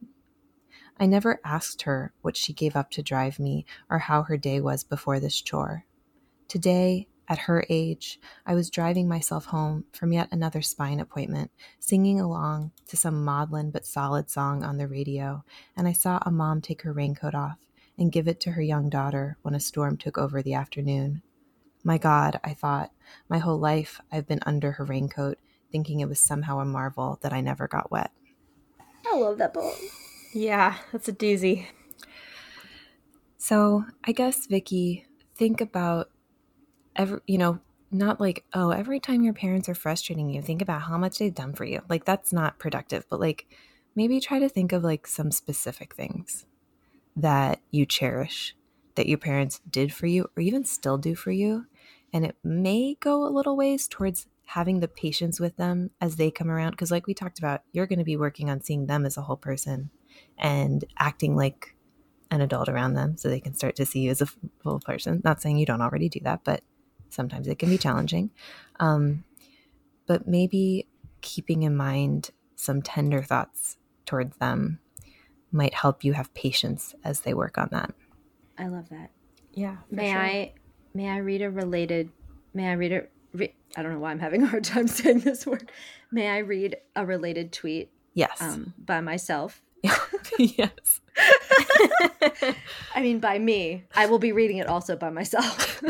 D: I never asked her what she gave up to drive me or how her day was before this chore. Today, at her age, I was driving myself home from yet another spine appointment, singing along to some maudlin but solid song on the radio, and I saw a mom take her raincoat off and give it to her young daughter when a storm took over the afternoon. My God, I thought, my whole life I've been under her raincoat, thinking it was somehow a marvel that I never got wet.
B: I love that poem.
C: Yeah, that's a doozy.
D: So I guess, Vicky, think about every you know not like oh every time your parents are frustrating you think about how much they've done for you like that's not productive but like maybe try to think of like some specific things that you cherish that your parents did for you or even still do for you and it may go a little ways towards having the patience with them as they come around because like we talked about you're going to be working on seeing them as a whole person and acting like an adult around them so they can start to see you as a full person not saying you don't already do that but sometimes it can be challenging. Um, but maybe keeping in mind some tender thoughts towards them might help you have patience as they work on that.
B: I love that.
C: Yeah.
B: May
C: sure.
B: I may I read a related may I read a re, I don't know why I'm having a hard time saying this word. May I read a related tweet
D: Yes.
B: um, by myself?
D: yes.
B: I mean by me. I will be reading it also by myself.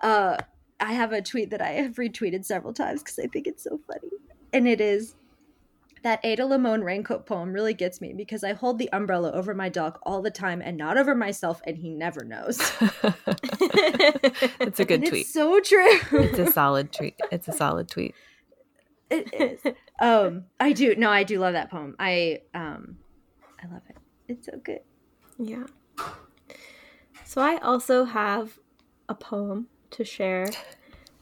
B: uh, I have a tweet that I have retweeted several times because I think it's so funny. And it is that Ada Limon raincoat poem really gets me because I hold the umbrella over my dog all the time and not over myself, and he never knows.
D: It's a good
B: And
D: tweet.
B: It's so true.
D: It's a solid tweet. It's a solid tweet.
B: it is. Um, I do. No, I do love that poem. I um, I love it. It's so good.
C: Yeah. So I also have a poem to share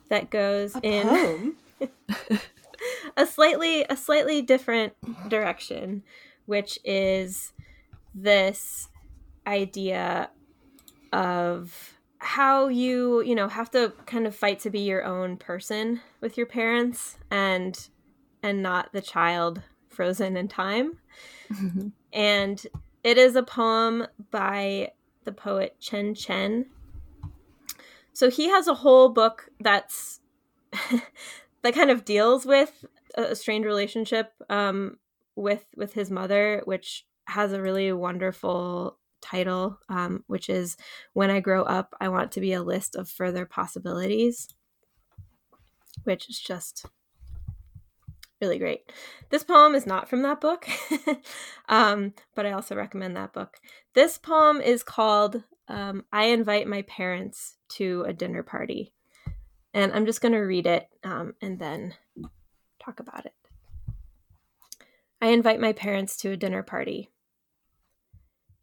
C: that goes in
B: Poem.
C: A slightly a slightly different direction, which is this idea of how you, you know, have to kind of fight to be your own person with your parents and and not the child frozen in time. and it is a poem by the poet Chen Chen. So he has a whole book that's that kind of deals with a strained relationship um, with with his mother, which has a really wonderful title, um, which is "When I Grow Up, I Want to Be a List of Further Possibilities," which is just really great. This poem is not from that book, um, but I also recommend that book. This poem is called um, I Invite My Parents to a Dinner Party. And I'm just going to read it um, and then talk about it. I invite my parents to a dinner party.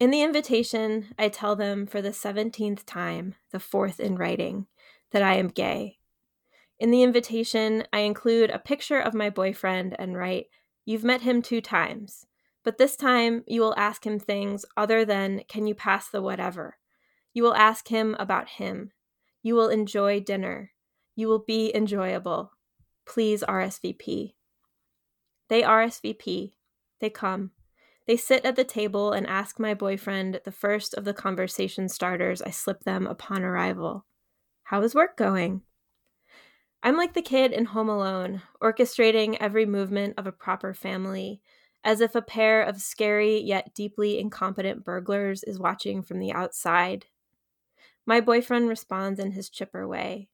C: In the invitation, I tell them for the 17th time, the fourth in writing, that I am gay in the invitation, I include a picture of my boyfriend and write, You've met him two times, but this time you will ask him things other than, Can you pass the whatever? You will ask him about him. You will enjoy dinner. You will be enjoyable. Please RSVP. They RSVP. They come. They sit at the table and ask my boyfriend the first of the conversation starters I slip them upon arrival. How is work going? I'm like the kid in Home Alone, orchestrating every movement of a proper family, as if a pair of scary yet deeply incompetent burglars is watching from the outside. My boyfriend responds in his chipper way.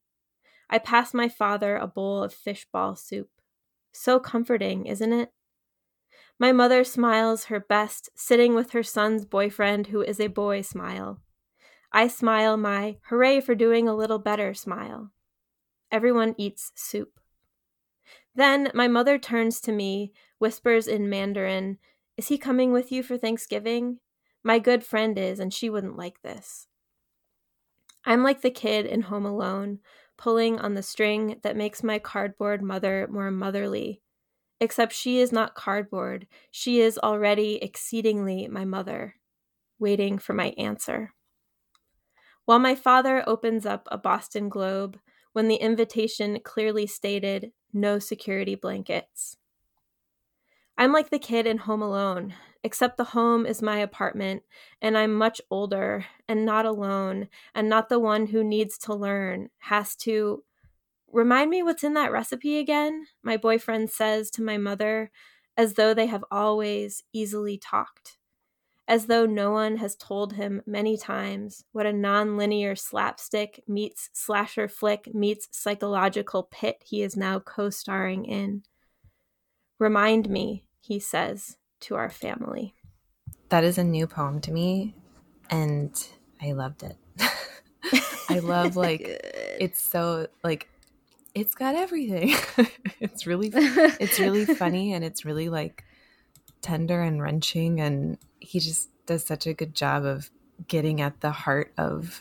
C: I pass my father a bowl of fish ball soup. So comforting, isn't it? My mother smiles her best, sitting with her son's boyfriend, who is a boy, smile. I smile my hooray for doing a little better smile. Everyone eats soup. Then my mother turns to me, whispers in Mandarin, Is he coming with you for Thanksgiving? My good friend is, and she wouldn't like this. I'm like the kid in Home Alone, pulling on the string that makes my cardboard mother more motherly. Except she is not cardboard, she is already exceedingly my mother, waiting for my answer. While my father opens up a Boston Globe, when the invitation clearly stated no security blankets. I'm like the kid in Home Alone, except the home is my apartment, and I'm much older and not alone, and not the one who needs to learn, has to. Remind me what's in that recipe again? My boyfriend says to my mother, as though they have always easily talked as though no one has told him many times what a non-linear slapstick meets slasher flick meets psychological pit he is now co-starring in. Remind me, he says to our family.
D: That is a new poem to me, and I loved it. I love like it's so like it's got everything. it's really it's really funny and it's really like tender and wrenching and he just does such a good job of getting at the heart of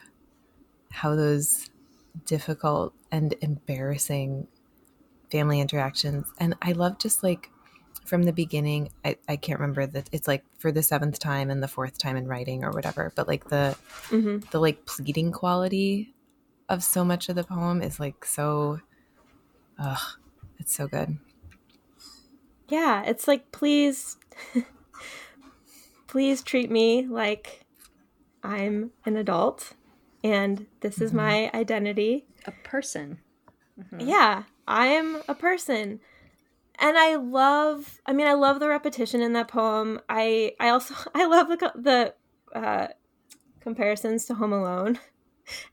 D: how those difficult and embarrassing family interactions and i love just like from the beginning i, I can't remember that it's like for the seventh time and the fourth time in writing or whatever but like the mm-hmm. the like pleading quality of so much of the poem is like so ugh it's so good
C: yeah it's like please please treat me like I'm an adult and this is mm-hmm. my identity.
B: A person.
C: Mm-hmm. Yeah, I am a person. And I love I mean I love the repetition in that poem. I I also I love the the uh, comparisons to Home Alone.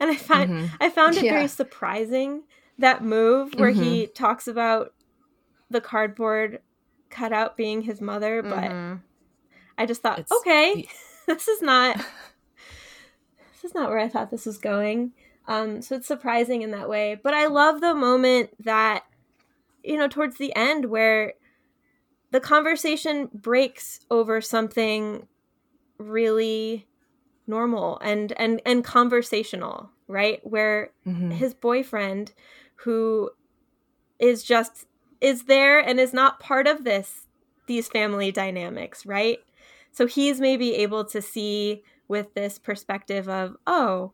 C: And I find mm-hmm. I found it yeah. very surprising that move where he mm-hmm. talks about the cardboard cutout being his mother, but mm-hmm. I just thought, it's, okay, this is not this is not where I thought this was going. Um, so it's surprising in that way. But I love the moment that, you know, towards the end where the conversation breaks over something really normal and and and conversational, right? Where mm-hmm. his boyfriend who is just is there and is not part of this these family dynamics, right? So he's maybe able to see with this perspective of, oh,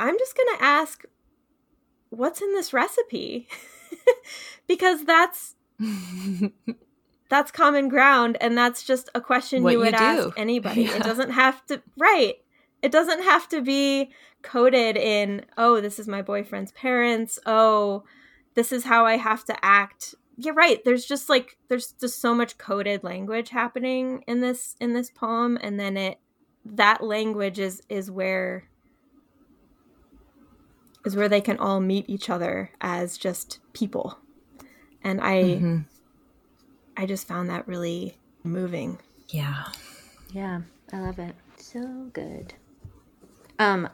C: I'm just going to ask what's in this recipe because that's that's common ground and that's just a question what you would you ask anybody. Yeah. It doesn't have to right. It doesn't have to be coded in, oh, this is my boyfriend's parents. Oh, this is how I have to act you're right there's just like there's just so much coded language happening in this in this poem and then it that language is is where is where they can all meet each other as just people and i mm-hmm. I just found that really moving.
D: Yeah.
B: Yeah, I love it. So good. Um,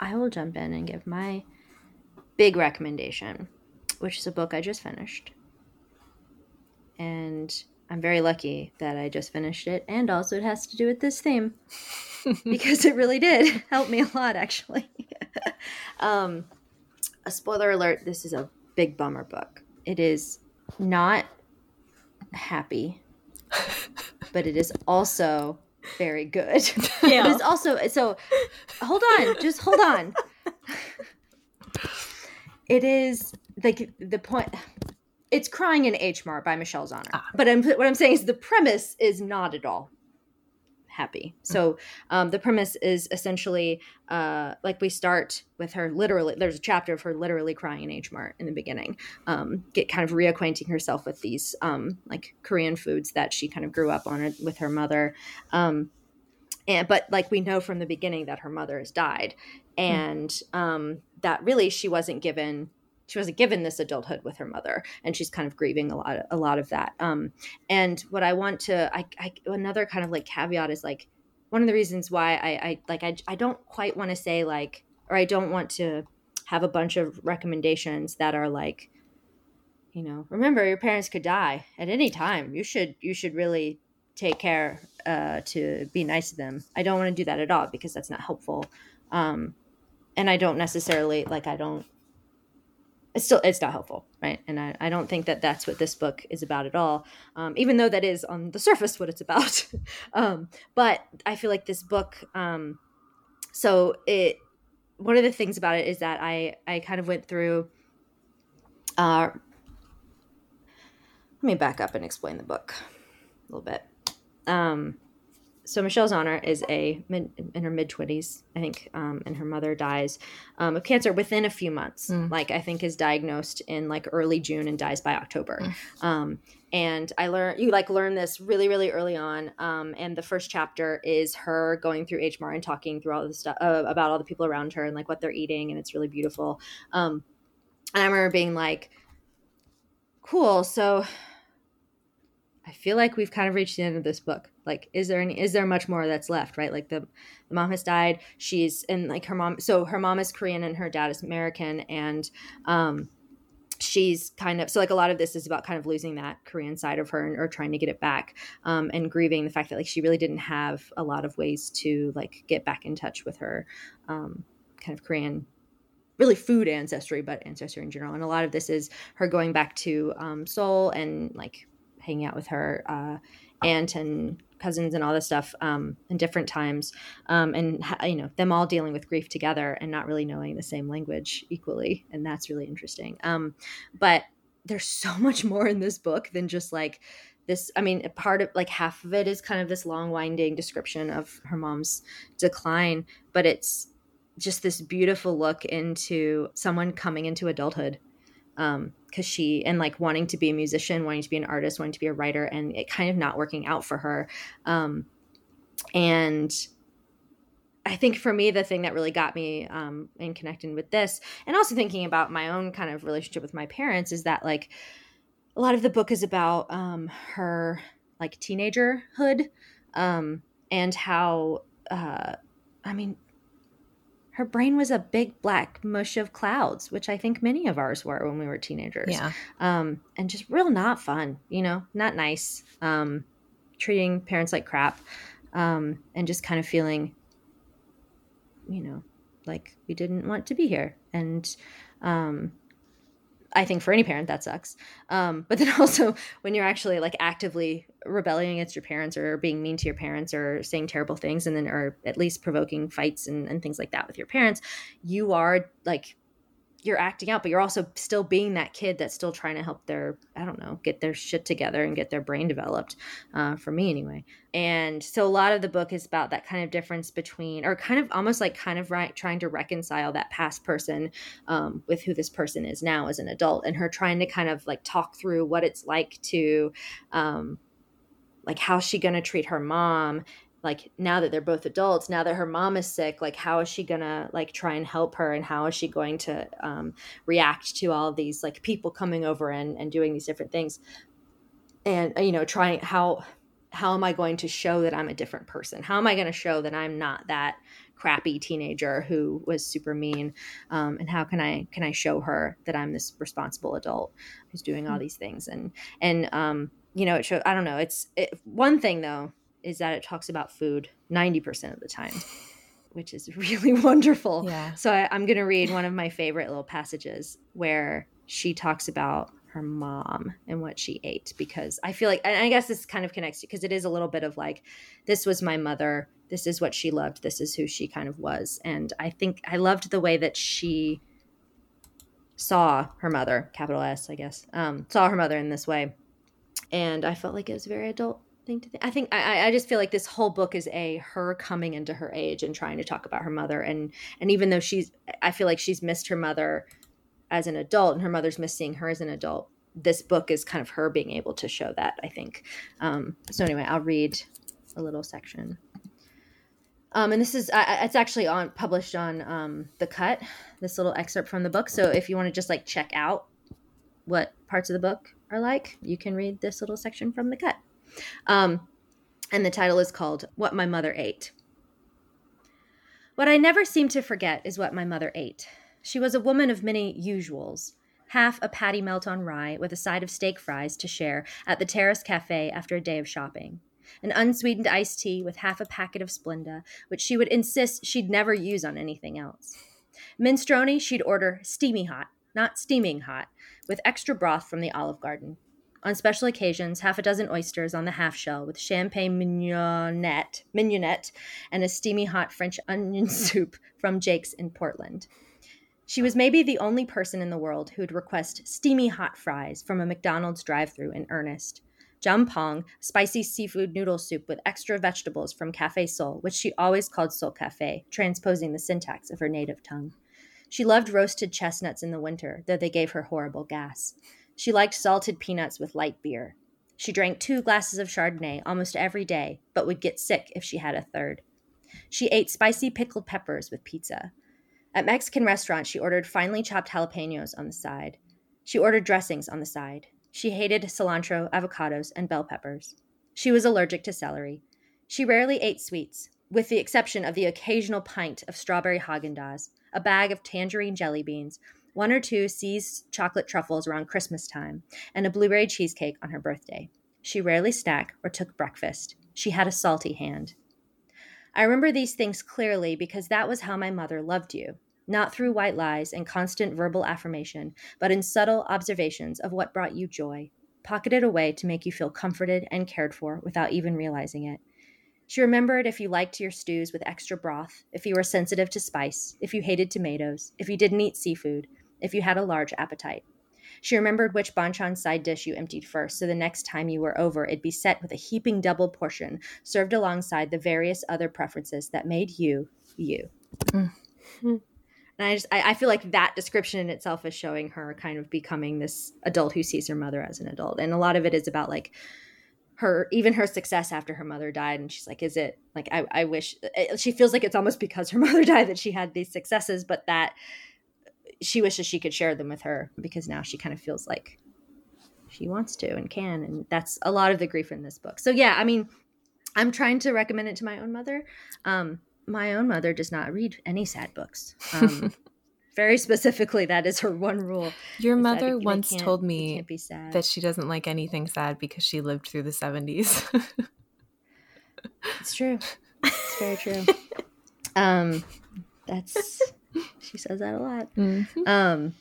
B: I will jump in and give my big recommendation, which is a book I just finished. And I'm very lucky that I just finished it, and also it has to do with this theme because it really did help me a lot, actually. um, a spoiler alert this is a big bummer book. It is not happy, but it is also very good.
C: Yeah.
B: It's also so hold on, just hold on. it is like the point it's crying in H Mart by Michelle Zauner. But I'm, what I'm saying is the premise is not at all happy. So um, the premise is essentially uh, like we start with her literally. There's a chapter of her literally crying in H Mart in the beginning. Um, get kind of reacquainting herself with these um, like Korean foods that she kind of grew up on with her mother. Um, and but like we know from the beginning that her mother has died, and um, that really she wasn't given she wasn't given this adulthood with her mother and she's kind of grieving a lot a lot of that. Um and what i want to i, I another kind of like caveat is like one of the reasons why i i like i, I don't quite want to say like or i don't want to have a bunch of recommendations that are like you know remember your parents could die at any time. You should you should really take care uh to be nice to them. I don't want to do that at all because that's not helpful. Um and i don't necessarily like i don't it's still it's not helpful right? And I, I don't think that that's what this book is about at all um, even though that is on the surface what it's about. Um, but i feel like this book um, so it one of the things about it is that i i kind of went through uh, let me back up and explain the book a little bit. Um, so Michelle Zauner is a mid, in her mid twenties, I think, um, and her mother dies um, of cancer within a few months.
D: Mm.
B: Like I think is diagnosed in like early June and dies by October. Um, and I learned you like learn this really really early on. Um, and the first chapter is her going through H Mart and talking through all the stuff uh, about all the people around her and like what they're eating, and it's really beautiful. Um, and I remember being like, "Cool, so." I feel like we've kind of reached the end of this book. Like, is there any, is there much more that's left? Right? Like the, the mom has died. She's and like her mom. So her mom is Korean and her dad is American, and um, she's kind of so like a lot of this is about kind of losing that Korean side of her and, or trying to get it back, um, and grieving the fact that like she really didn't have a lot of ways to like get back in touch with her, um, kind of Korean really food ancestry, but ancestry in general. And a lot of this is her going back to um, Seoul and like hanging out with her uh, aunt and cousins and all this stuff um, in different times, um, and you know them all dealing with grief together and not really knowing the same language equally, and that's really interesting. Um, but there's so much more in this book than just like this i mean part of like half of it is kind of this long winding description of her mom's decline but it's just this beautiful look into someone coming into adulthood. Um because she and like wanting to be a musician wanting to be an artist wanting to be a writer and it kind of not working out for her. Um and I think for me, the thing that really got me um, in connecting with this, and also thinking about my own kind of relationship with my parents, is that like a lot of the book is about um, her like teenagerhood um, and how, uh, I mean, her brain was a big black mush of clouds, which I think many of ours were when we were teenagers.
D: Yeah.
B: Um, and just real not fun, you know, not nice. Um, treating parents like crap, um, and just kind of feeling you know, like we didn't want to be here. And um, I think for any parent that sucks. Um, but then also when you're actually like actively rebelling against your parents or being mean to your parents or saying terrible things and then or at least provoking fights and, and things like that with your parents, you are like you're acting out, but you're also still being that kid that's still trying to help their, I don't know, get their shit together and get their brain developed, uh, for me anyway. And so a lot of the book is about that kind of difference between, or kind of almost like kind of right, trying to reconcile that past person um, with who this person is now as an adult, and her trying to kind of like talk through what it's like to, um, like how's she going to treat her mom like now that they're both adults now that her mom is sick like how is she gonna like try and help her? And how is she going to um, react to all of these like people coming over and, and doing these different things? And uh, you know trying how how am i going to show that i'm a different person? How am i going to show that i'm not that crappy teenager who was super mean? Um, and how can i can i show her that i'm this responsible adult who's doing all these things? And and um, you know it show i don't know it's it, one thing though is that it talks about food 90% of the time which is really wonderful
D: Yeah.
B: so I, i'm going to read one of my favorite little passages where she talks about her mom and what she ate because I feel like, and I guess this kind of connects because it is a little bit of like, this was my mother. This is what she loved. This is who she kind of was. And I think I loved the way that she saw her mother, capital S, I guess, um, saw her mother in this way. And I felt like it was very adult to think. I think I, I just feel like this whole book is a her coming into her age and trying to talk about her mother. And and even though she's, I feel like she's missed her mother as an adult and her mother's missed seeing her as an adult. This book is kind of her being able to show that. I think. Um, so anyway, I'll read a little section. Um, and this is it's actually on published on um, the cut. This little excerpt from the book. So if you want to just like check out what parts of the book are like, you can read this little section from the cut. Um, and the title is called "What My Mother Ate." What I never seem to forget is what my mother ate. She was a woman of many usuals. Half a patty melt on rye with a side of steak fries to share at the Terrace Cafe after a day of shopping. An unsweetened iced tea with half a packet of Splenda, which she would insist she'd never use on anything else. Minestrone she'd order steamy hot, not steaming hot, with extra broth from the Olive Garden. On special occasions, half a dozen oysters on the half shell with champagne mignonette, mignonette and a steamy hot French onion soup from Jake's in Portland. She was maybe the only person in the world who would request steamy hot fries from a McDonald's drive through in earnest. Jjamppong, spicy seafood noodle soup with extra vegetables from Cafe Sol, which she always called Sol Cafe, transposing the syntax of her native tongue. She loved roasted chestnuts in the winter, though they gave her horrible gas. She liked salted peanuts with light beer. She drank two glasses of Chardonnay almost every day, but would get sick if she had a third. She ate spicy pickled peppers with pizza. At Mexican restaurants, she ordered finely chopped jalapenos on the side. She ordered dressings on the side. She hated cilantro, avocados, and bell peppers. She was allergic to celery. She rarely ate sweets, with the exception of the occasional pint of strawberry Haagen-Dazs, a bag of tangerine jelly beans, one or two seized chocolate truffles around Christmas time, and a blueberry cheesecake on her birthday. She rarely snacked or took breakfast. She had a salty hand. I remember these things clearly because that was how my mother loved you, not through white lies and constant verbal affirmation, but in subtle observations of what brought you joy, pocketed away to make you feel comforted and cared for without even realizing it. She remembered if you liked your stews with extra broth, if you were sensitive to spice, if you hated tomatoes, if you didn't eat seafood, if you had a large appetite. She remembered which banchan side dish you emptied first, so the next time you were over, it'd be set with a heaping double portion, served alongside the various other preferences that made you you.
D: Mm.
B: and I just I, I feel like that description in itself is showing her kind of becoming this adult who sees her mother as an adult. And a lot of it is about like her even her success after her mother died and she's like is it like I, I wish she feels like it's almost because her mother died that she had these successes but that she wishes she could share them with her because now she kind of feels like she wants to and can and that's a lot of the grief in this book. So yeah i mean i'm trying to recommend it to my own mother. Um, my own mother does not read any sad books. Um, very specifically that is her one rule
D: Your mother once told me
B: can't be sad.
D: that she doesn't like anything sad because she lived through the 70s.
B: it's true. It's very true. Um that's she says that a lot
D: Mhm.
B: um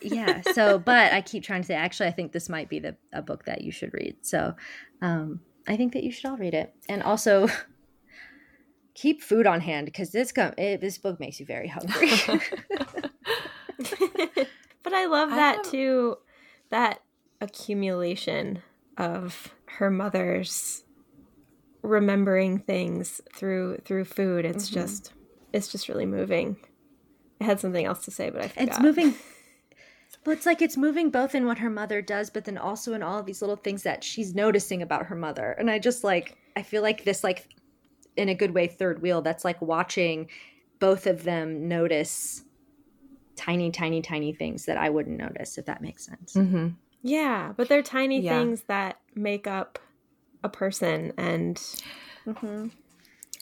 B: yeah so but i keep trying to say actually i think this might be the a book that you should read so um i think that you should all read it and also keep food on hand because this com- it, this book makes you very hungry
C: but I love that
D: have-
C: too. That accumulation of her mother's remembering things through through food. It's
B: Mhm.
C: just it's just really moving. I had something else to say, but I forgot.
B: it's moving but it's like it's moving both in what her mother does but then also in all of these little things that she's noticing about her mother and i just like i feel like this like in a good way third wheel that's like watching both of them notice tiny tiny tiny things that i wouldn't notice if that makes sense
D: Mm-hmm.
C: Yeah, but they're tiny
D: Yeah.
C: things that make up a person and
B: Mm-hmm.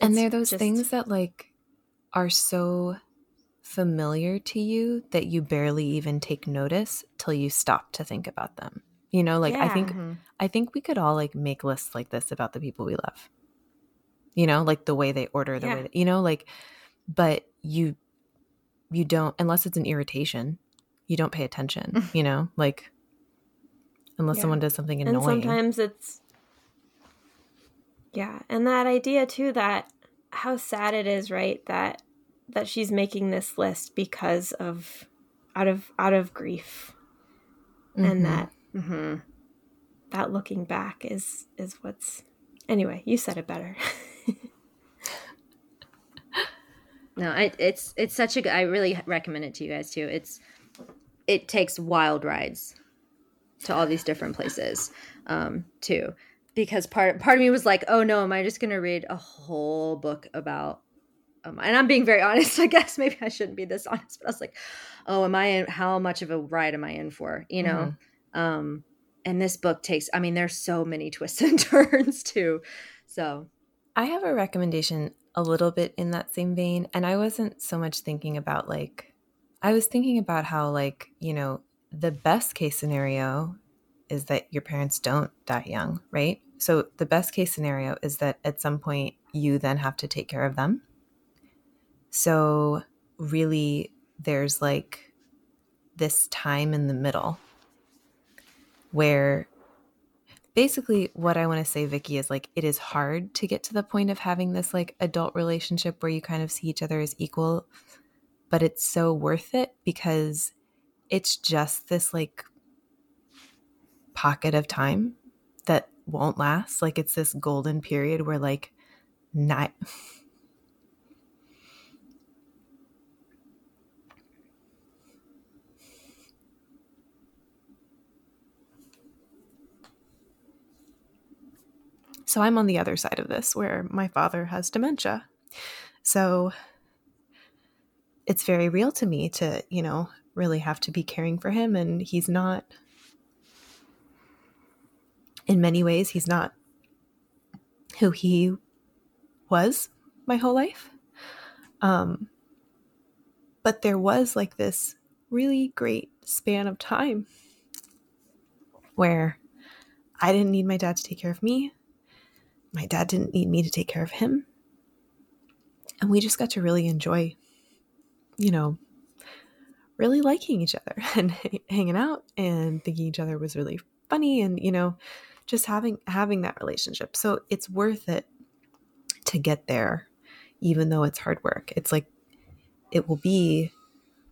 D: and they're those
C: just-
D: things that like are so familiar to you that you barely even take notice till you stop to think about them. You know, like I
C: Yeah.
D: think
B: Mhm.
D: I think we could all like make lists like this about the people we love. You know, like the way they order, the
C: Yeah.
D: way that, you know, like but you you don't unless it's an irritation, you don't pay attention, you know? Like unless
C: Yeah.
D: someone does something
C: and
D: annoying.
C: sometimes it's yeah and that idea too that how sad it is right that that she's making this list because of out of out of grief
D: Mhm.
C: and that
B: Mm-hmm.
C: that looking back is is what's anyway you said it better
B: No, it, it's it's such a. I really recommend it to you guys too. It's it takes wild rides to all these different places um, too, because part part of me was like, oh no, am I just gonna read a whole book about? Um, and I'm being very honest. I guess maybe I shouldn't be this honest, but I was like, oh, am I in? How much of a ride am I in for? You know. Um, and this book takes. I mean, there's so many twists and turns too. So
D: I have a recommendation a little bit in that same vein. And I wasn't so much thinking about like, I was thinking about how, like, you know, the best case scenario is that your parents don't die young, right? So the best case scenario is that at some point you then have to take care of them. So really, there's like this time in the middle where basically what i want to say vicky is like it is hard to get to the point of having this like adult relationship where you kind of see each other as equal but it's so worth it because it's just this like pocket of time that won't last. Like it's this golden period where like not So I'm on the other side of this where my father has dementia. So it's very real to me to, you know, really have to be caring for him. And he's not, in many ways, he's not who he was my whole life. Um, but there was like this really great span of time where I didn't need my dad to take care of me my dad didn't need me to take care of him. And we just got to really enjoy, you know, really liking each other and hanging out and thinking each other was really funny and, you know, just having having that relationship. So it's worth it to get there even though it's hard work. It's like it will be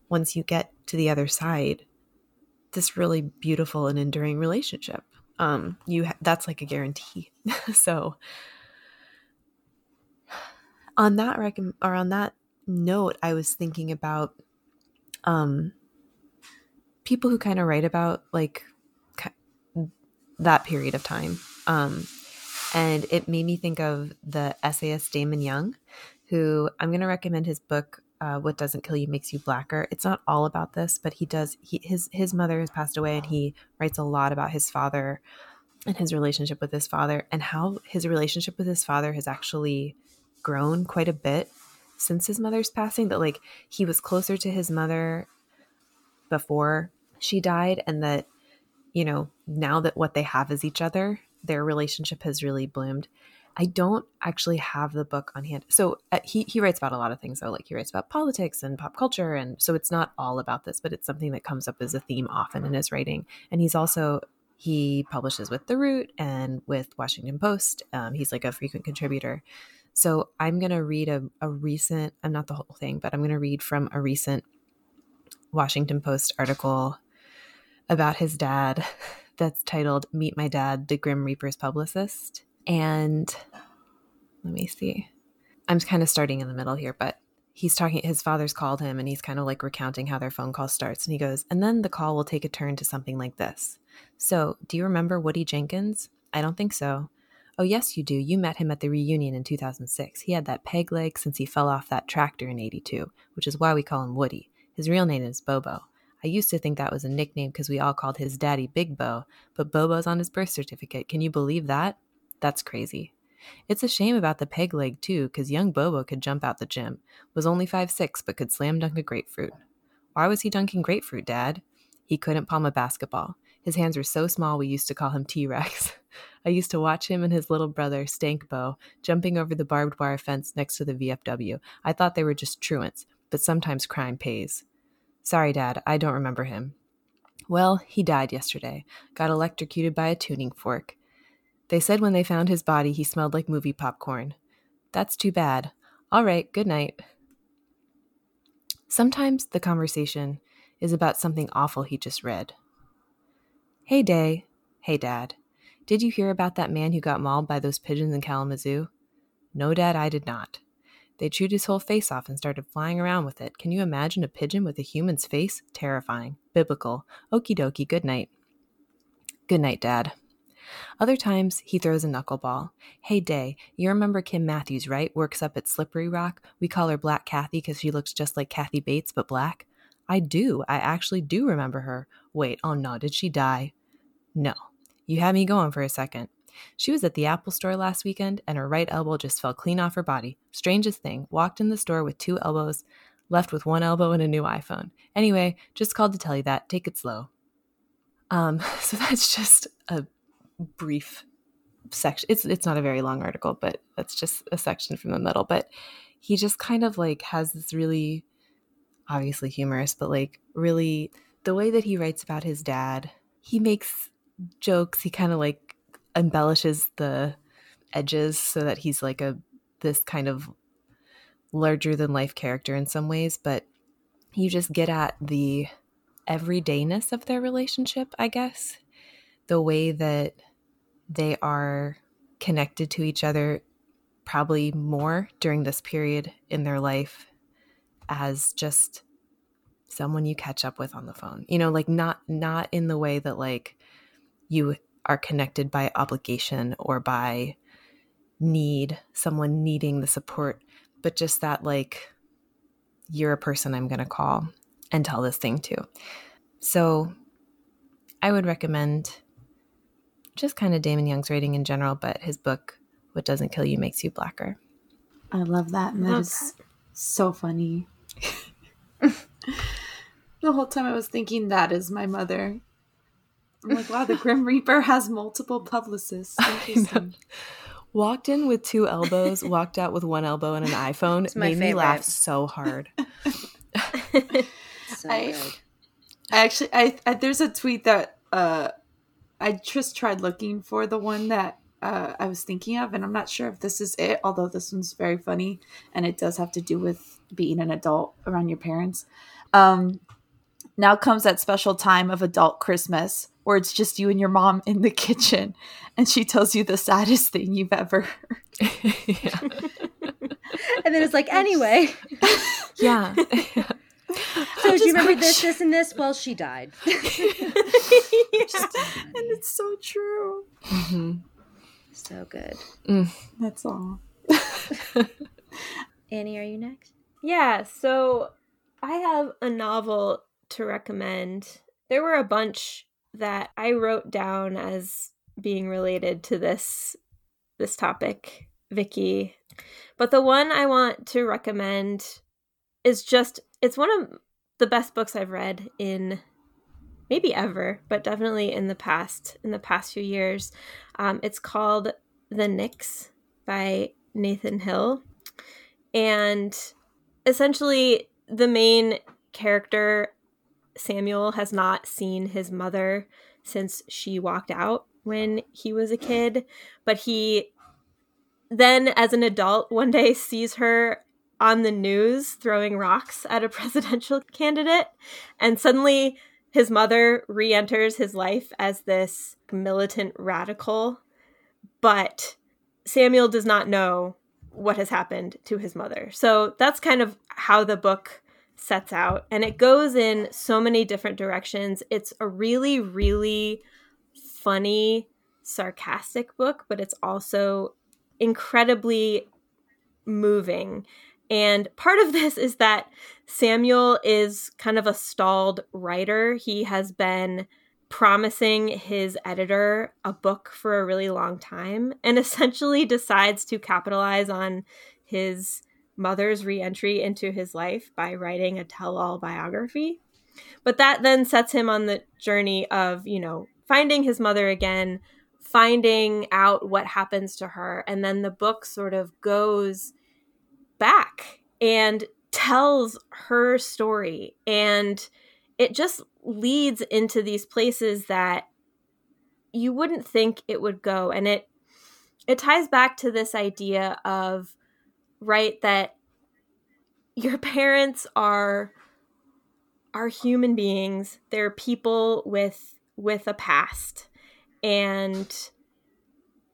D: once you get to the other side this really beautiful and enduring relationship um you ha- that's like a guarantee. So on that rec- or on that note i was thinking about um people who kind of write about like that period of time. Um and it made me think of the essayist damon young who i'm going to recommend his book uh, what doesn't kill you makes you blacker. It's not all about this but he does he his his mother has passed away and he writes a lot about his father and his relationship with his father and how his relationship with his father has actually grown quite a bit since his mother's passing that like he was closer to his mother before she died and that you know now that what they have is each other their relationship has really bloomed i don't actually have the book on hand. So uh, he he writes about a lot of things though like he writes about politics and pop culture and so it's not all about this but it's something that comes up as a theme often in his writing. And he's also he publishes with the root and with washington post. Um, he's like a frequent contributor. So i'm to read a, a recent i'm not the whole thing but i'm to read from a recent washington post article about his dad that's titled meet my dad the grim reaper's publicist and let me see. I'm kind of starting in the middle here but he's talking his father's called him and he's kind of like recounting how their phone call starts. And he goes and then the call will take a turn to something like this. So do you remember woody jenkins? I don't think so. Oh yes you do. You met him at the reunion in 2006 he had that peg leg since he fell off that tractor in 82 which is why we call him woody. His real name is bobo. I used to think that was a nickname because we all called his daddy Big Bo, but Bobo's on his birth certificate. Can you believe that? That's crazy. It's a shame about the peg leg, too, because young Bobo could jump out the gym, was only five six, but could slam dunk a grapefruit. Why was he dunking grapefruit, Dad? He couldn't palm a basketball. His hands were so small we used to call him T Rex. I used to watch him and his little brother, Stank Bo, jumping over the barbed wire fence next to the VFW. I thought they were just truants, but sometimes crime pays. Sorry, Dad, I don't remember him. Well, he died yesterday, got electrocuted by a tuning fork. They said when they found his body, he smelled like movie popcorn. That's too bad. All right, good night. Sometimes the conversation is about something awful he just read. Hey, Day. Hey, Dad. Did you hear about that man who got mauled by those pigeons in Kalamazoo? No, Dad, I did not. They chewed his whole face off and started flying around with it. Can you imagine a pigeon with a human's face? Terrifying. Biblical. Okie dokie, good night. Good night, Dad. Other times, he throws a knuckleball. Hey, Day, you remember Kim Matthews, right? Works up at Slippery Rock. We call her Black Kathy because she looks just like Kathy Bates, but black. I do. I actually do remember her. Wait, oh no, did she die? No. You had me going for a second. She was at the Apple store last weekend and her right elbow just fell clean off her body. Strangest thing, walked in the store with two elbows, left with one elbow and a new iPhone. Anyway, just called to tell you that. Take it slow. Um, so that's just a brief section. It's it's not a very long article, but that's just a section from the middle. But he just kind of like has this really obviously humorous, but like really the way that he writes about his dad, he makes jokes, he kind of like embellishes the edges so that he's like a this kind of larger than life character in some ways, but you just get at the everydayness of their relationship, I guess. The way that they are connected to each other probably more during this period in their life as just someone you catch up with on the phone. You know, like not not in the way that like you are connected by obligation or by need, someone needing the support, but just that like you're a person I'm going to call and tell this thing to. So I would recommend just kind of Damon Young's writing in general, but his book, What Doesn't Kill You Makes You Blacker.
E: I love that. And that
C: Love
E: is so funny. the whole time I was thinking that is my mother. I'm like, wow, the Grim Reaper has multiple publicists.
D: Walked in with two elbows, walked out with one elbow and an iPhone.
B: It's my
D: made me laugh so hard.
B: So
E: I-
B: good.
E: I actually, I, I there's a tweet that uh, I just tried looking for the one that uh, I was thinking of, and I'm not sure if this is it. Although this one's very funny, and it does have to do with being an adult around your parents. Um, now comes that special time of adult Christmas where it's just you and your mom in the kitchen, and she tells you the saddest thing you've ever heard.
D: yeah.
B: And then it's like, anyway.
D: yeah.
B: So do you remember this, this, and this? Well, she died.
E: and it's so true.
D: Mhm.
B: so good.
E: That's all.
B: Annie, are you next?
C: Yeah, so I have a novel to recommend. There were a bunch that I wrote down as being related to this this topic, Vicky. But the one I want to recommend is just it's one of the best books I've read in maybe ever, but definitely in the past in the past few years. Um, it's called The Nix by Nathan Hill. And essentially the main character Samuel has not seen his mother since she walked out when he was a kid, but he then as an adult one day sees her on the news throwing rocks at a presidential candidate and suddenly his mother re-enters his life as this militant radical but Samuel does not know what has happened to his mother. So that's kind of how the book sets out. And it goes in so many different directions. It's a really, really funny, sarcastic book, but it's also incredibly moving. And part of this is that Samuel is kind of a stalled writer. He has been promising his editor a book for a really long time and essentially decides to capitalize on his mother's reentry into his life by writing a tell all biography. But that then sets him on the journey of, you know, finding his mother again, finding out what happens to her. And then the book sort of goes back and tells her story. And it just leads into these places that you wouldn't think it would go. And it it ties back to this idea of right that your parents are are human beings they're people with with a past and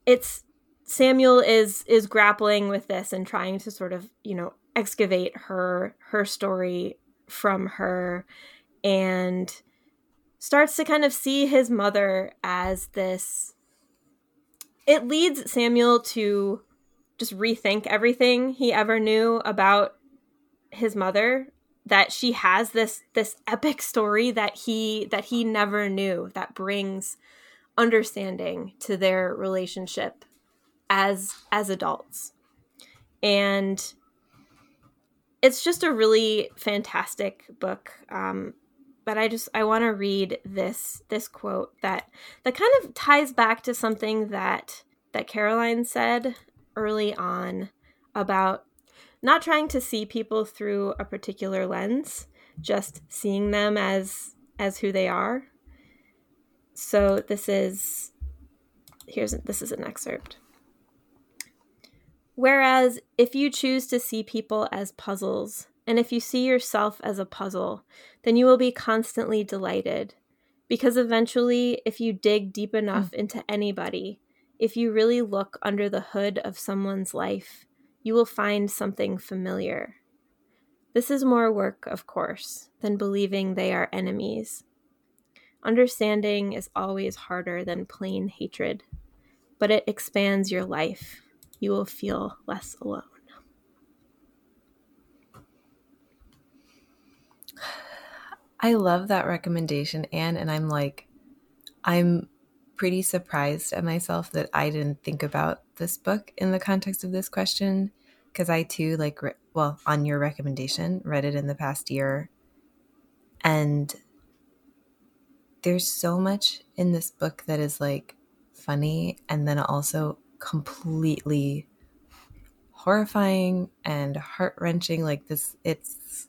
C: it's samuel is is grappling with this and trying to sort of you know excavate her her story from her and starts to kind of see his mother as this it leads samuel to just rethink everything he ever knew about his mother that she has this this epic story that he that he never knew that brings understanding to their relationship as as adults and it's just a really fantastic book um, but i just i want to read this this quote that that kind of ties back to something that that caroline said early on about not trying to see people through a particular lens, just seeing them as as who they are. So this is here's this is an excerpt. Whereas if you choose to see people as puzzles, and if you see yourself as a puzzle, then you will be constantly delighted. Because eventually, if you dig deep enough mm. into anybody, if you really look under the hood of someone's life, you will find something familiar. This is more work, of course, than believing they are enemies. Understanding is always harder than plain hatred, but it expands your life. You will feel less alone.
D: I love that recommendation, Anne, and I'm like, I'm pretty surprised at myself that I didn't think about this book in the context of this question because I too like re- well on your recommendation read it in the past year and there's so much in this book that is like funny and then also completely horrifying and heart-wrenching like this it's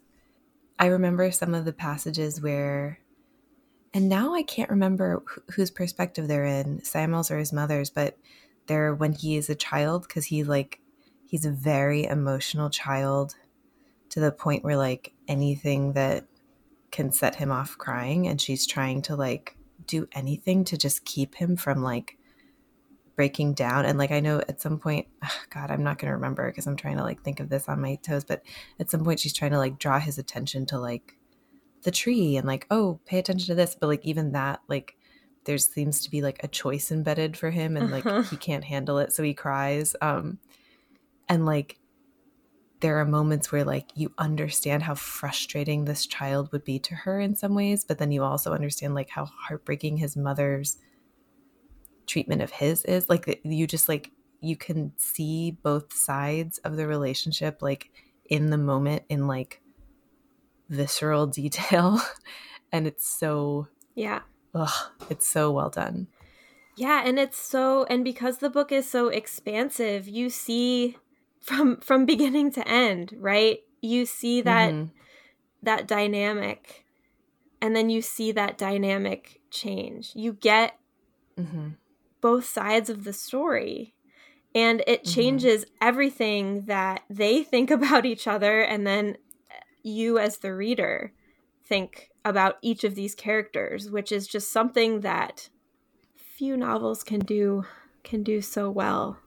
D: I remember some of the passages where and now I can't remember wh- whose perspective they're in, Samuel's or his mother's, but they're when he is a child because he like he's a very emotional child to the point where like anything that can set him off crying and she's trying to like do anything to just keep him from like breaking down and like i know at some point god i'm not going to remember because i'm trying to like think of this on my toes but at some point she's trying to like draw his attention to like the tree and like oh pay attention to this but like even that like there seems to be like a choice embedded for him and like uh-huh. he can't handle it so he cries um and like there are moments where like you understand how frustrating this child would be to her in some ways but then you also understand like how heartbreaking his mother's treatment of his is like you just like you can see both sides of the relationship like in the moment in like visceral detail. And it's so
C: yeah.
D: Ugh, it's so well done.
C: Yeah and it's so and because the book is so expansive you see from from beginning to end right? You see that mm-hmm. that dynamic and then you see that dynamic change. You get mm-hmm. Both sides of the story and it mm-hmm. changes mm-hmm. everything that they think about each other and then you as the reader think about each of these characters, which is just something that few novels can do can do so well.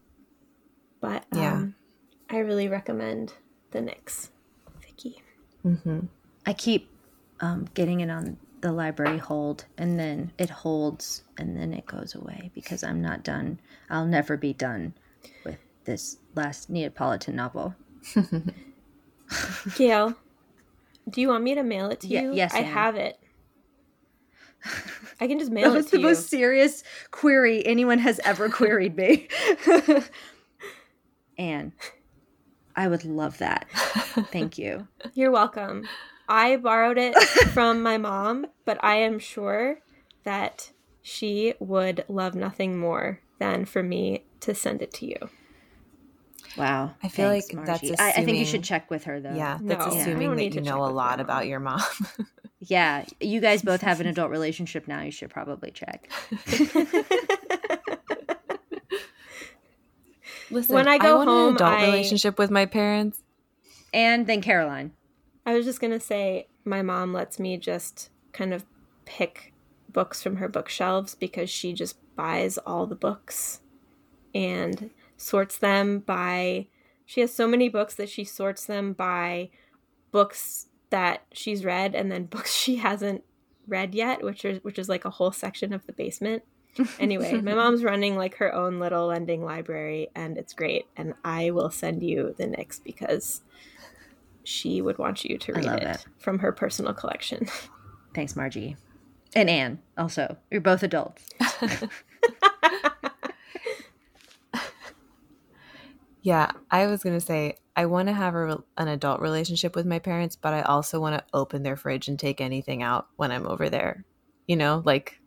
C: But um, yeah, I really recommend the Nix, Vicky.
B: Mm-hmm. I keep um, getting it on the library hold, and then it holds, and then it goes away because I'm not done. I'll never be done with this last Neapolitan novel.
C: Gail, do you want me to mail it to
B: Ye-
C: you?
B: yes,
C: I
B: Anne.
C: have it. I can just mail
B: that
C: it
B: was
C: to
B: the
C: you.
B: most serious query anyone has ever queried me. Anne, I would love that. Thank you.
C: You're welcome. I borrowed it from my mom, but I am sure that she would love nothing more than for me to send it to you.
B: Wow.
D: I feel
B: Thanks,
D: like that's
B: Margie. I, I think you should check with her though.
D: Yeah, that's
C: I don't
D: assuming
C: need
D: that you know a lot about your mom.
B: Yeah. You guys both have an adult relationship now. You should probably check.
D: Listen,
C: When I go I
D: want
C: home,
D: an adult
C: I-
D: relationship with my parents.
B: And then Caroline.
C: I was just gonna say, my mom lets me just kind of pick books from her bookshelves because she just buys all the books and sorts them by. She has so many books that she sorts them by books that she's read and then books she hasn't read yet, which is which is like a whole section of the basement. Anyway, my mom's running like her own little lending library and it's great. And I will send you the Nix because she would want you to
B: I
C: read
B: love
C: it,
B: it.
C: from her personal collection.
B: Thanks, Margie. And Anne also. You're both adults.
D: Yeah, I was gonna say I want to have a, an adult relationship with my parents, but I also want to open their fridge and take anything out when I'm over there. You know, like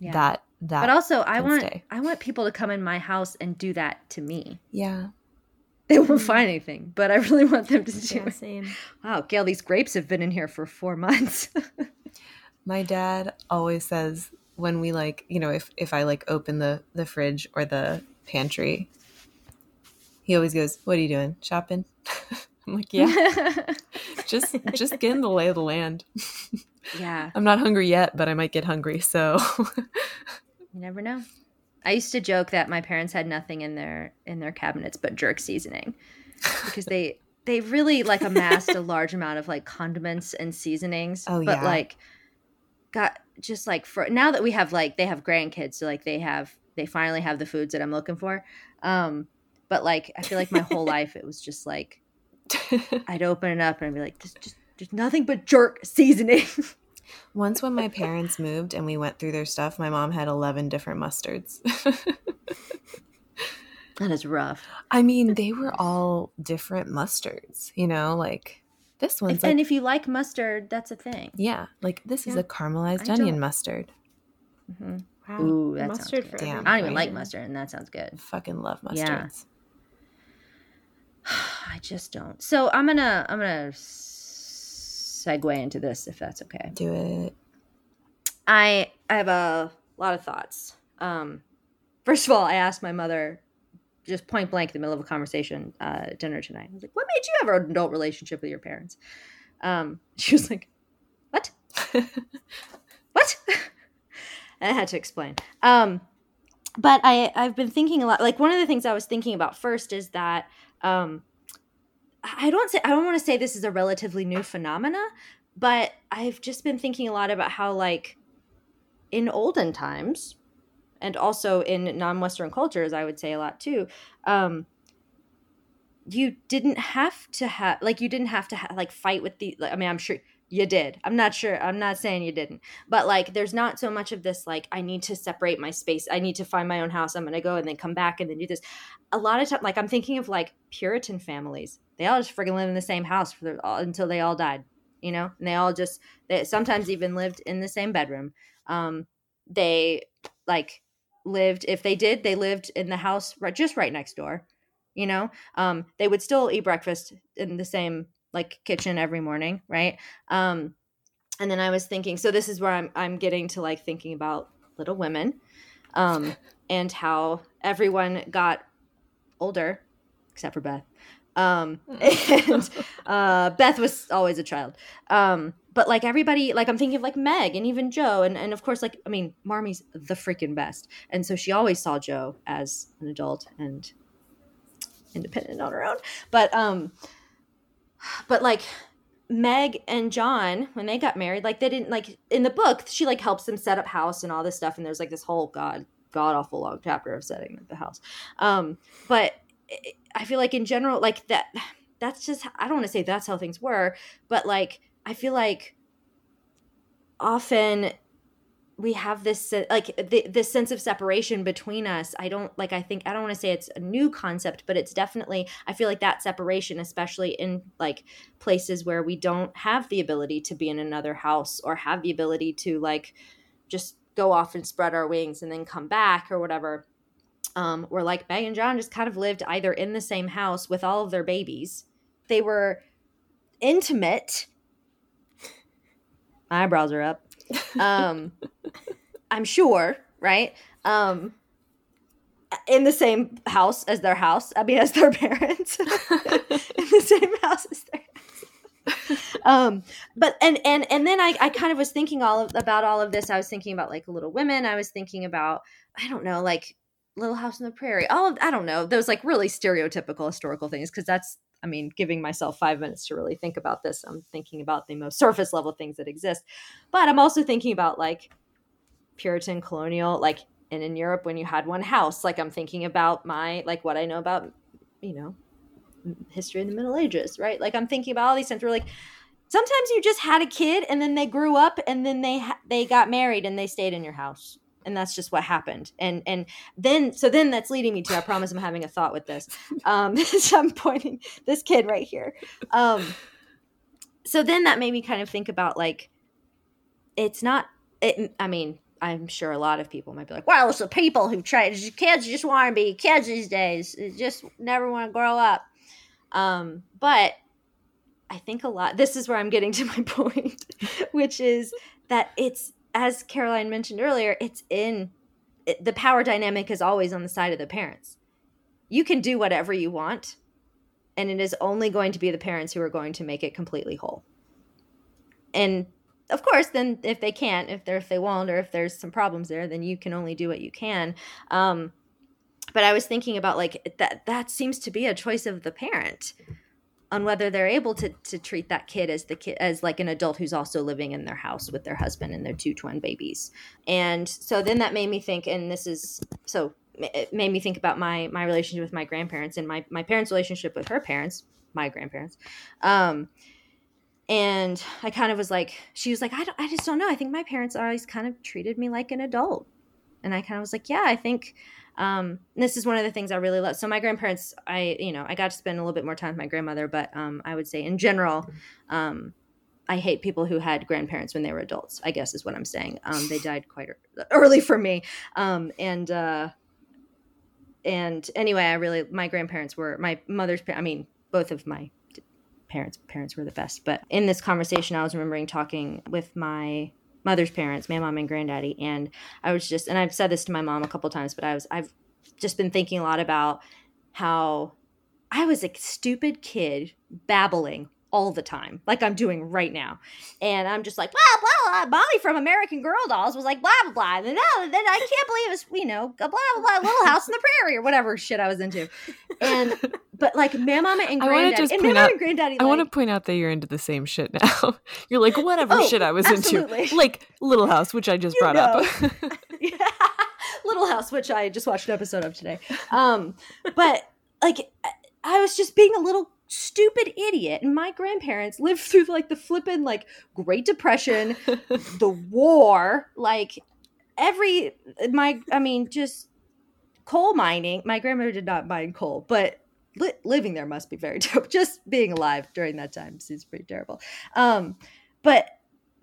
B: Yeah.
D: that. That.
B: But also I want
D: stay.
B: I want people to come in my house and do that to me.
D: yeah.
B: They won't mm-hmm. find anything, but I really want them to do
C: yeah,
B: it.
C: same.
B: Wow, Gail, these grapes have been in here for four months.
D: My dad always says when we like, you know, if if I like open the the fridge or the pantry, he always goes, "What are you doing? Shopping?" I'm like, "Yeah, just just getting the lay of the land.
B: yeah.
D: I'm not hungry yet, but I might get hungry, so
B: You never know. I used to joke that my parents had nothing in their in their cabinets but jerk seasoning because they they really like amassed a large amount of like condiments and seasonings.
D: Oh,
B: but
D: yeah.
B: like got just like for now that we have like they have grandkids, so like they have they finally have the foods that I'm looking for. Um, but like I feel like my whole life it was just like I'd open it up and I'd be like, "There's just there's nothing but jerk seasoning."
D: Once when my parents moved and we went through their stuff, my mom had 11 different mustards.
B: that is rough.
D: I mean, they were all different mustards, you know, like this one's
B: If,
D: like
B: and if you like mustard, that's a thing.
D: yeah, like this is a caramelized
B: I
D: onion
B: don't-
D: mustard.
B: hmm
C: Wow.
B: Ooh, that
C: mustard
B: sounds
C: for
B: good.
D: Damn.
B: I don't even like mustard, and that sounds good.
D: Fucking love
B: Yeah. I just don't. So I'm gonna I'm gonna s- segue into this if that's okay.
D: Do it.
B: I I have a lot of thoughts. Um, first of all, I asked my mother just point blank in the middle of a conversation uh, at dinner tonight. I was like, "What made you have an adult relationship with your parents?" Um, she was like, "What? what?" and I had to explain. Um, but I I've been thinking a lot. Like one of the things I was thinking about first is that um, I don't say I don't want to say this is a relatively new phenomena, but I've just been thinking a lot about how like in olden times and also in non-western cultures i would say a lot too um you didn't have to have like you didn't have to ha- like fight with the like, i mean i'm sure you did. I'm not sure i'm not saying you didn't. But like there's not so much of this like i need to separate my space i need to find my own house i'm gonna go and then come back and then do this. A lot of time like i'm thinking of like puritan families they all just freaking live in the same house for all, until they all died you know? And they all just they sometimes even lived in the same bedroom. Um they like lived if they did they lived in the house right just right next door you know? Um they would still eat breakfast in the same like kitchen every morning right? Um and then i was thinking so this is where i'm i'm getting to like thinking about little women um and how everyone got older except for beth um and uh beth was always a child. Um but like everybody like i'm thinking of like meg and even Jo and, and of course like i mean Marmee's the freaking best. And so she always saw Jo as an adult and independent on her own. But um but like meg and john when they got married like they didn't like in the book she like helps them set up house and all this stuff. And there's like this whole god god awful long chapter of setting up the house. Um but i feel like in general like that that's just I don't want to say that's how things were, but like I feel like often we have this like the, this sense of separation between us. I don't like i think i don't want to say it's a new concept but it's definitely i feel like that separation especially in like places where we don't have the ability to be in another house or have the ability to like just go off and spread our wings and then come back or whatever um where like meg and john just kind of lived either in the same house with all of their babies. They were intimate. My eyebrows are up. Um i'm sure right? Um in the same house as their house i mean as their parents. In the same house as their um but and and and then i i kind of was thinking all of about all of this. I was thinking about like little women. I was thinking about i don't know like little house on the prairie all of i don't know those like really stereotypical historical things because that's I mean, giving myself five minutes to really think about this, I'm thinking about the most surface level things that exist. But I'm also thinking about like Puritan colonial, like, and in Europe when you had one house, like I'm thinking about my, like what I know about, you know, history in the Middle Ages, right? Like I'm thinking about all these things where like, sometimes you just had a kid and then they grew up and then they ha- they got married and they stayed in your house and that's just what happened. And and then so then that's leading me to i promise i'm having a thought with this. Um so i'm pointing this kid right here. Um so then that made me kind of think about like it's not it i mean i'm sure a lot of people might be like well it's the people who try kids just want to be kids these days. They just never want to grow up. Um but i think a lot this is where i'm getting to my point which is that it's as Caroline mentioned earlier, it's in it, the power dynamic is always on the side of the parents. You can do whatever you want, and it is only going to be the parents who are going to make it completely whole. And of course, then if they can't, if they if they won't, or if there's some problems there, then you can only do what you can. Um, but I was thinking about like that. That seems to be a choice of the parent on whether they're able to to treat that kid as the kid as like an adult who's also living in their house with their husband and their two twin babies. And so then that made me think and this is so it made me think about my my relationship with my grandparents and my my parents relationship with her parents, my grandparents. Um and I kind of was like she was like I don't, I just don't know. I think my parents always kind of treated me like an adult. And I kind of was like, yeah, I think um, this is one of the things I really love. So my grandparents, I you know I got to spend a little bit more time with my grandmother, but um, I would say in general, um, I hate people who had grandparents when they were adults. I guess is what I'm saying. Um, they died quite early for me, um, and uh, and anyway, I really my grandparents were my mother's. I mean, both of my parents parents were the best. But in this conversation, I was remembering talking with my mother's parents, my mom and granddaddy, and I was just and I've said this to my mom a couple times, but I was I've just been thinking a lot about how I was a stupid kid babbling all the time, like I'm doing right now. And I'm just like, blah, blah, blah. Molly from American Girl Dolls was like, blah, blah, blah. And then, oh, then I can't believe it's, you know, blah, blah, blah, Little House in the Prairie or whatever shit I was into. And, but like, my mama and
D: I
B: granddaddy,
D: just
B: and mama
D: out-
B: and granddaddy,
D: I want to point out that you're into the same shit now. you're like whatever
B: Oh,
D: shit I was
B: absolutely.
D: into, like Little House, which I just
B: You
D: brought up.
B: yeah. Little House, which I just watched an episode of today. Um, but like, I- I was just being a little stupid idiot, and my grandparents lived through like the flippin' like Great Depression, the war, like every my. I mean, just coal mining. My grandmother did not mine coal, but. Li- living there must be very terrible. Just being alive during that time seems pretty terrible. Um, but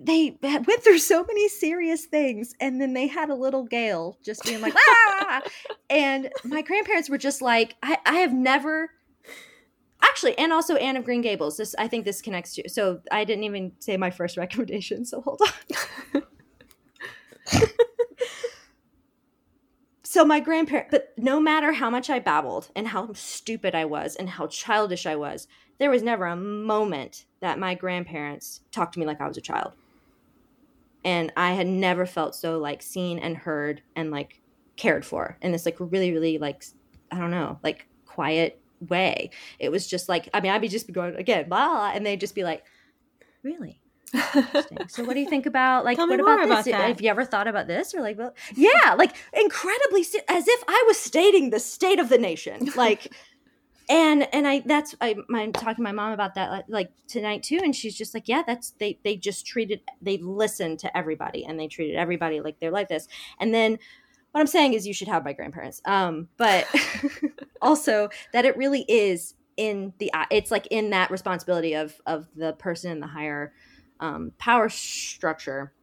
B: they went through so many serious things and then they had a little gale just being like ah! and my grandparents were just like I, I have never actually and also anne of green gables. This i think this connects to so i didn't even say my first recommendation so hold on. So my grandparent but no matter how much i babbled and how stupid i was and how childish i was there was never a moment that my grandparents talked to me like i was a child. And i had never felt so like seen and heard and like cared for in this like really really like i don't know like quiet way. It was just like i mean i'd be just going again blah, and they'd just be like really? So what do you think about like what about,
C: about
B: this?
C: that.
B: have you ever thought about this? Or like well yeah like incredibly as if i was stating the state of the nation like and and I that's I I'm talking to my mom about that like tonight too, and she's just like, yeah, that's they they just treated they listened to everybody and they treated everybody like they're like this, and then what I'm saying is you should have my grandparents, um, but also that it really is in the it's like in that responsibility of of the person in the higher um, power structure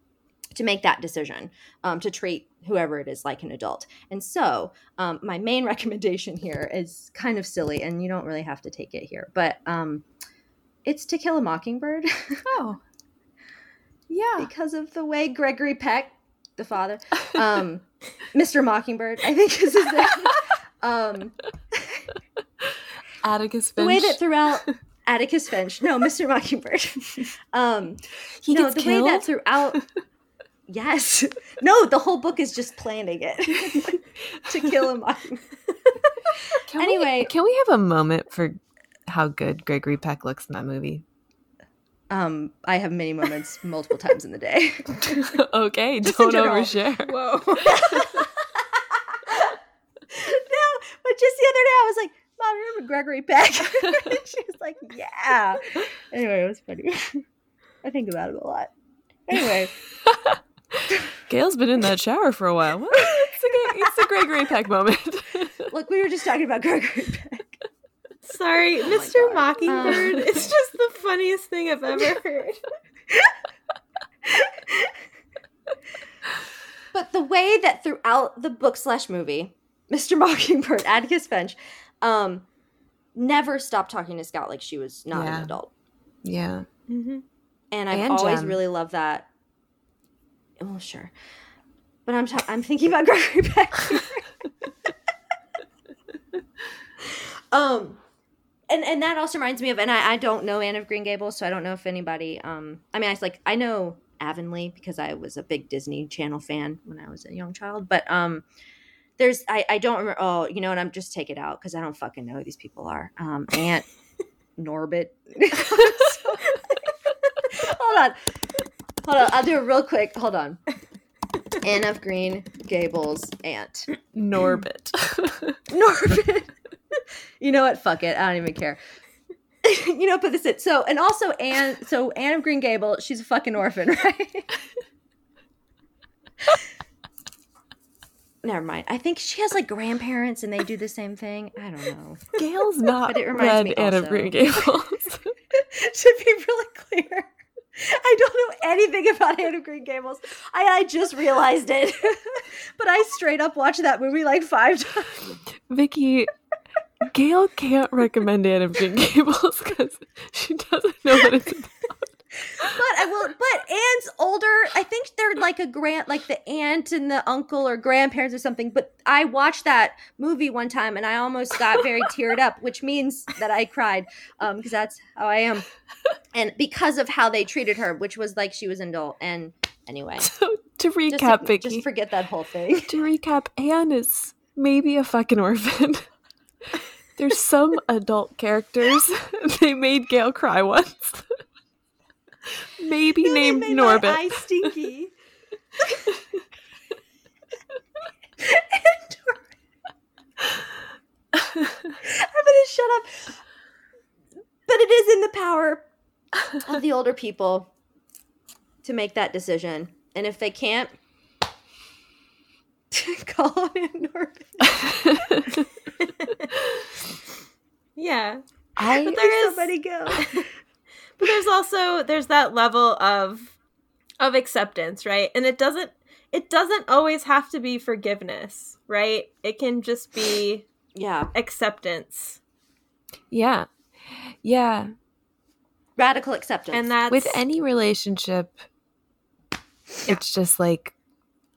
B: to make that decision um, to treat whoever it is like an adult. And so, um, my main recommendation here is kind of silly, and you don't really have to take it here, but um, it's To Kill a Mockingbird
D: Oh. Yeah.
B: because of the way Gregory Peck, the father, um, Mr. Mockingbird, I think is his name. Um,
D: Atticus
B: the
D: Finch.
B: way that throughout Atticus Finch, no, Mr. Mockingbird, um,
D: he
B: no,
D: gets
B: the
D: killed.
B: way that throughout. Yes. No, the whole book is just planning it to kill a mockingbird.
D: Can
B: Anyway.
D: we, can we have a moment for how good Gregory Peck looks in that movie?
B: Um, I have many moments multiple times in the day.
D: okay,
B: Just
D: don't overshare.
C: Whoa.
B: no, but just the other day I was like, Mom, remember Gregory Peck? she was like, Yeah. Anyway, it was funny. I think about it a lot. Anyway,
D: Gail's been in that shower for a while. It's, a, it's a Gregory Peck moment.
B: look, we were just talking about Gregory Peck.
C: Sorry,
B: Oh
C: Mr.
B: God.
C: Mockingbird.
B: Um.
C: it's just the funniest thing I've ever heard.
B: But the way that throughout the book slash movie, Mr. Mockingbird, Atticus Finch, um, never stopped talking to Scout like she was not
D: Yeah.
B: an adult.
D: yeah.
C: Mm-hmm.
B: And I've
D: And
B: always
D: Jem.
B: really loved that. Oh, sure. But I'm ta- I'm thinking about Gregory Peck. um, and and that also reminds me of, and I, I don't know Anne of Green Gables, so I don't know if anybody. Um, I mean, I like I know Avonlea because I was a big Disney Channel fan when I was a young child, but um. There's I, I don't remember oh you know what I'm just take it out because I don't fucking know who these people are um Aunt Norbit hold on hold on I'll do it real quick hold on Anne of Green Gables aunt
D: Norbit.
B: Norbit. you know what? Fuck it. I don't even care. you know, put this in. So, and also Anne. So Anne of Green Gable, she's a fucking orphan, right? Never mind. I think she has like grandparents, and they do the same thing. I don't know.
D: Gail's not
B: But it reminds me
D: Anne of Green Gables.
B: to be really clear, I don't know anything about Anne of Green Gables. I, I just realized it, but I straight up watched that movie like five times.
D: Vicky, Gail can't recommend Anne of Green Gables because she doesn't know what it's about.
B: But I will. But Anne's older. I think they're like a grand, like the aunt and the uncle or grandparents or something. But I watched that movie one time and I almost got very teared up, which means that I cried um because that's how I am, and because of how they treated her, which was like she was an adult. And anyway,
D: So to
B: just,
D: recap, Vicky,
B: just forget that whole thing.
D: to recap, Anne is maybe a fucking orphan. There's some adult characters. they made Gail cry once. maybe named
B: Made my
D: Norbit.
B: eye stinky. I'm gonna shut up. But it is in the power of the older people to make that decision. And if they can't, call on Norbit.
C: Yeah.
D: I
C: But there is
B: Somebody go.
C: but there's also there's that level of of acceptance, right? And it doesn't it doesn't always have to be forgiveness, right? It can just be
B: Yeah.
C: acceptance.
D: yeah. Yeah.
B: Radical acceptance.
C: And that's
D: With any relationship, it's just like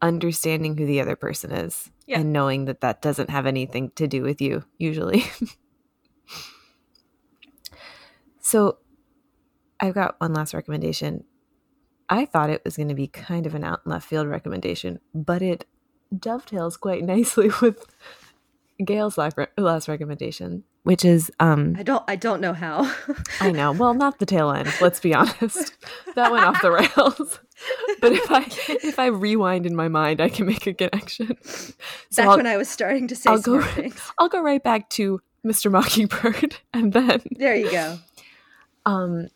D: understanding who the other person is
C: Yeah.
D: and knowing that that doesn't have anything to do with you, usually. so I've got one last recommendation. I thought it was going to be kind of an out in left field recommendation, but it dovetails quite nicely with Gail's last, last recommendation, which is um
B: I don't I don't know how.
D: I know. Well, not the tail end. Let's be honest. That went off the rails. But if I if I rewind in my mind, I can make a connection. So
B: Back
D: I'll,
B: when I was starting to say
D: I'll go-
B: things.
D: I'll go right back to Mr. Mockingbird, and then
B: There you go.
D: um,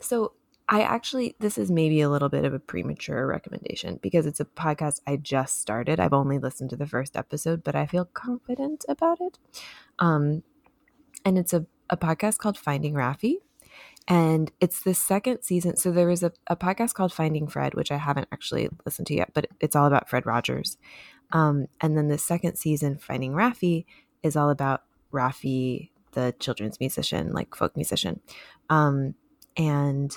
D: so I actually this is maybe a little bit of a premature recommendation because it's a podcast I just started. I've only listened to the first episode, but I feel confident about it. Um, and it's a a podcast called Finding Raffi. And it's the second season. So there was a, a podcast called Finding Fred, which I haven't actually listened to yet, but it's all about Fred Rogers. Um, and then the second season, Finding Raffi, is all about Raffi, the children's musician, like folk musician. Um, and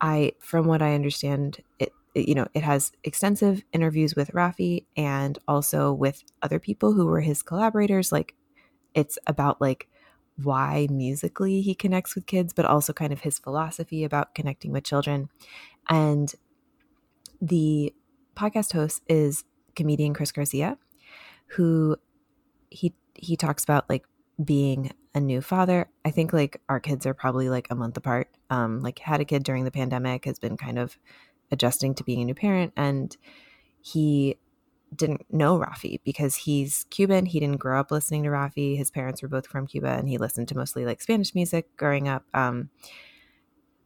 D: I, from what I understand, it, it, you know, it has extensive interviews with Raffi and also with other people who were his collaborators. Like, it's about like why musically he connects with kids, but also kind of his philosophy about connecting with children. And the podcast host is comedian Chris Garcia, who he he talks about like being a new father. I think like our kids are probably like a month apart. Um, like had a kid during the pandemic, has been kind of adjusting to being a new parent, and he didn't know Raffi because he's Cuban. He didn't grow up listening to Raffi. His parents were both from Cuba, and he listened to mostly like Spanish music growing up, um,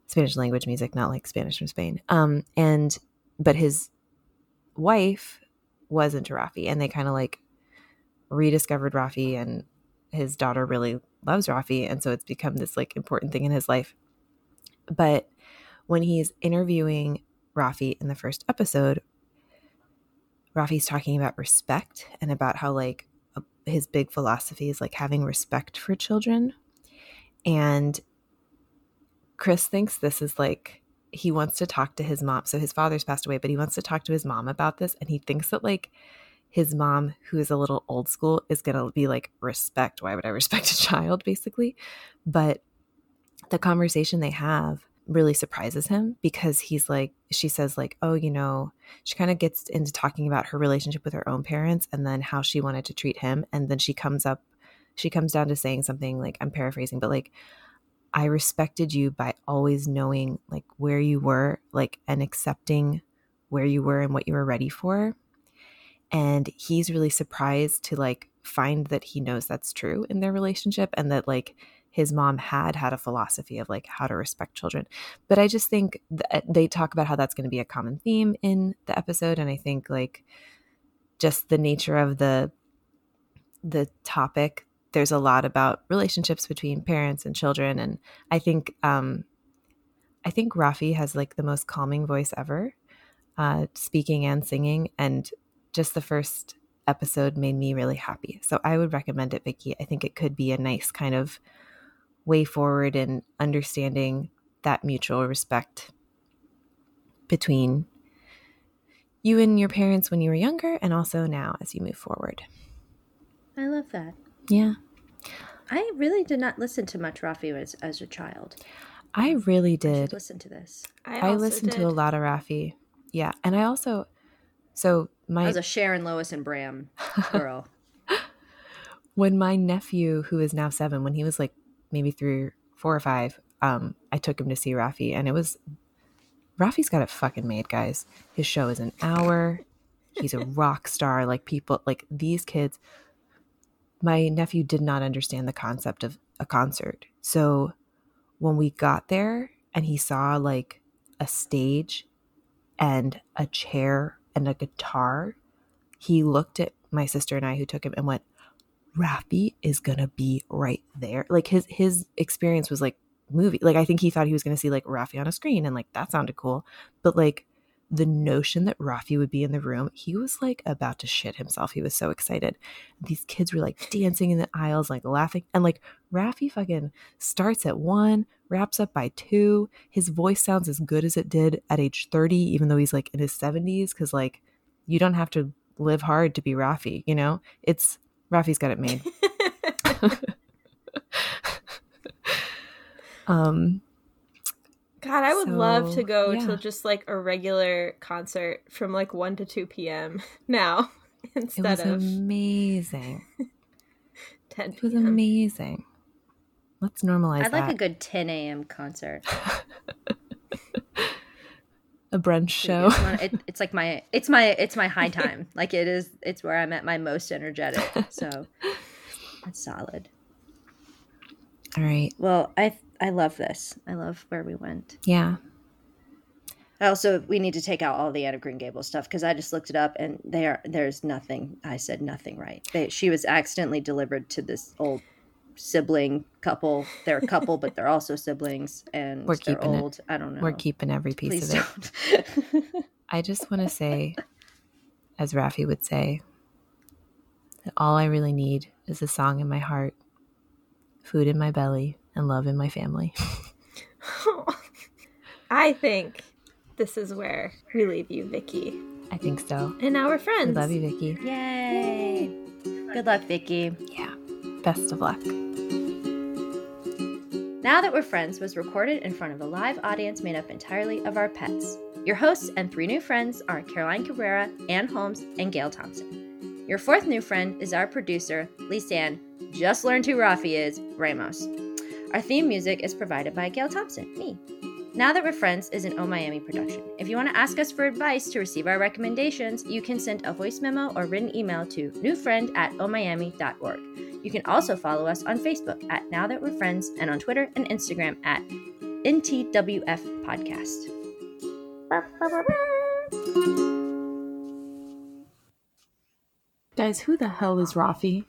D: Spanish language music, not like Spanish from Spain. Um, and but his wife was into Raffi, and they kind of like rediscovered Raffi, and his daughter really loves Raffi, and so it's become this like important thing in his life. But when he's interviewing Raffi in the first episode, Raffi's talking about respect and about how like his big philosophy is like having respect for children. And Chris thinks this is like he wants to talk to his mom. So his father's passed away, but he wants to talk to his mom about this and he thinks that like his mom who is a little old school is going to be like respect why would i respect a child basically but the conversation they have really surprises him because he's like she says like oh you know she kind of gets into talking about her relationship with her own parents and then how she wanted to treat him and then she comes up she comes down to saying something like i'm paraphrasing but like i respected you by always knowing like where you were like and accepting where you were and what you were ready for and he's really surprised to like find that he knows that's true in their relationship and that like his mom had had a philosophy of like how to respect children but i just think that they talk about how that's going to be a common theme in the episode and i think like just the nature of the the topic there's a lot about relationships between parents and children and i think um i think Raffi has like the most calming voice ever uh speaking and singing and just the first episode made me really happy. So I would recommend it, Vicky. I think it could be a nice kind of way forward in understanding that mutual respect between you and your parents when you were younger and also now as you move forward.
B: I love that.
D: Yeah.
B: I really did not listen to much Raffi as, as a child.
D: I really did.
B: I should
D: did.
B: listen to this.
C: I,
D: I,
C: also
D: listened to a lot of Raffi. Yeah. And I also so
B: I
D: my
B: was a Sharon, Lois, and Bram girl.
D: when my nephew who is now seven when he was like maybe three four or five um i took him to see raffi and it was raffi's got it fucking made guys. His show is an hour. He's a rock star. Like people like these kids my nephew did not understand the concept of a concert. So when we got there and he saw like a stage and a chair and a guitar he looked at my sister and i who took him and went Raffi is gonna be right there. Like his his experience was like movie. Like I think he thought he was gonna see like Raffi on a screen, and like that sounded cool. But like the notion that Raffi would be in the room, he was like about to shit himself. He was so excited. These kids were like dancing in the aisles, like laughing, and like Raffi fucking starts at one, wraps up by two. His voice sounds as good as it did at age thirty, even though he's like in his seventies. Because like you don't have to live hard to be Raffi. You know, it's Raffi's got it made. um,
C: God, I would love to go
D: yeah.
C: to just like a regular concert from like 1 to 2 p.m. now
D: it
C: instead
D: was
C: of
D: amazing.
C: 10
D: It was amazing. Let's normalize
B: I'd
D: that.
B: like a good 10 a.m. concert.
D: A brunch show.
B: It- it's like my it's my it's my high time. Like it is it's where I'm at my most energetic. So that's solid.
D: All right.
B: Well, I I love this. I love where we went.
D: Yeah.
B: I Also, we need to take out all the Anne of Green Gables stuff because I just looked it up and they are there's nothing. I said nothing right. They, she was accidentally delivered to this old sibling couple. They're a couple, but they're also siblings, and
D: We're
B: they're
D: keeping it.
B: old. I don't know.
D: We're keeping every piece
B: Please
D: of it.
B: don't.
D: I just want to say, as Raffi would say, that all I really need is a song in my heart, food in my belly, and love in my family.
C: I think this is where we leave you, Vicky.
D: I think so.
C: And now we're
D: I
C: friends.
D: love you, Vicky.
B: Yay! Good luck, Vicky.
D: Yeah. Best of luck.
B: Now That We're Friends was recorded in front of a live audience made up entirely of our pets. Your hosts and three new friends are Caroline Cabrera, Ann Holmes, and Gail Thompson. Your fourth new friend is our producer, Lisanne, just learned who Raffi is, Ramos. Our theme music is provided by Gail Thompson, me. Now That We're Friends is an O Miami production. If you want to ask us for advice to receive our recommendations, you can send a voice memo or written email to newfriend at omiami.org. You can also follow us on Facebook at Now That We're Friends and on Twitter and Instagram at NTWF Podcast.
E: Guys, who the hell is Raffi?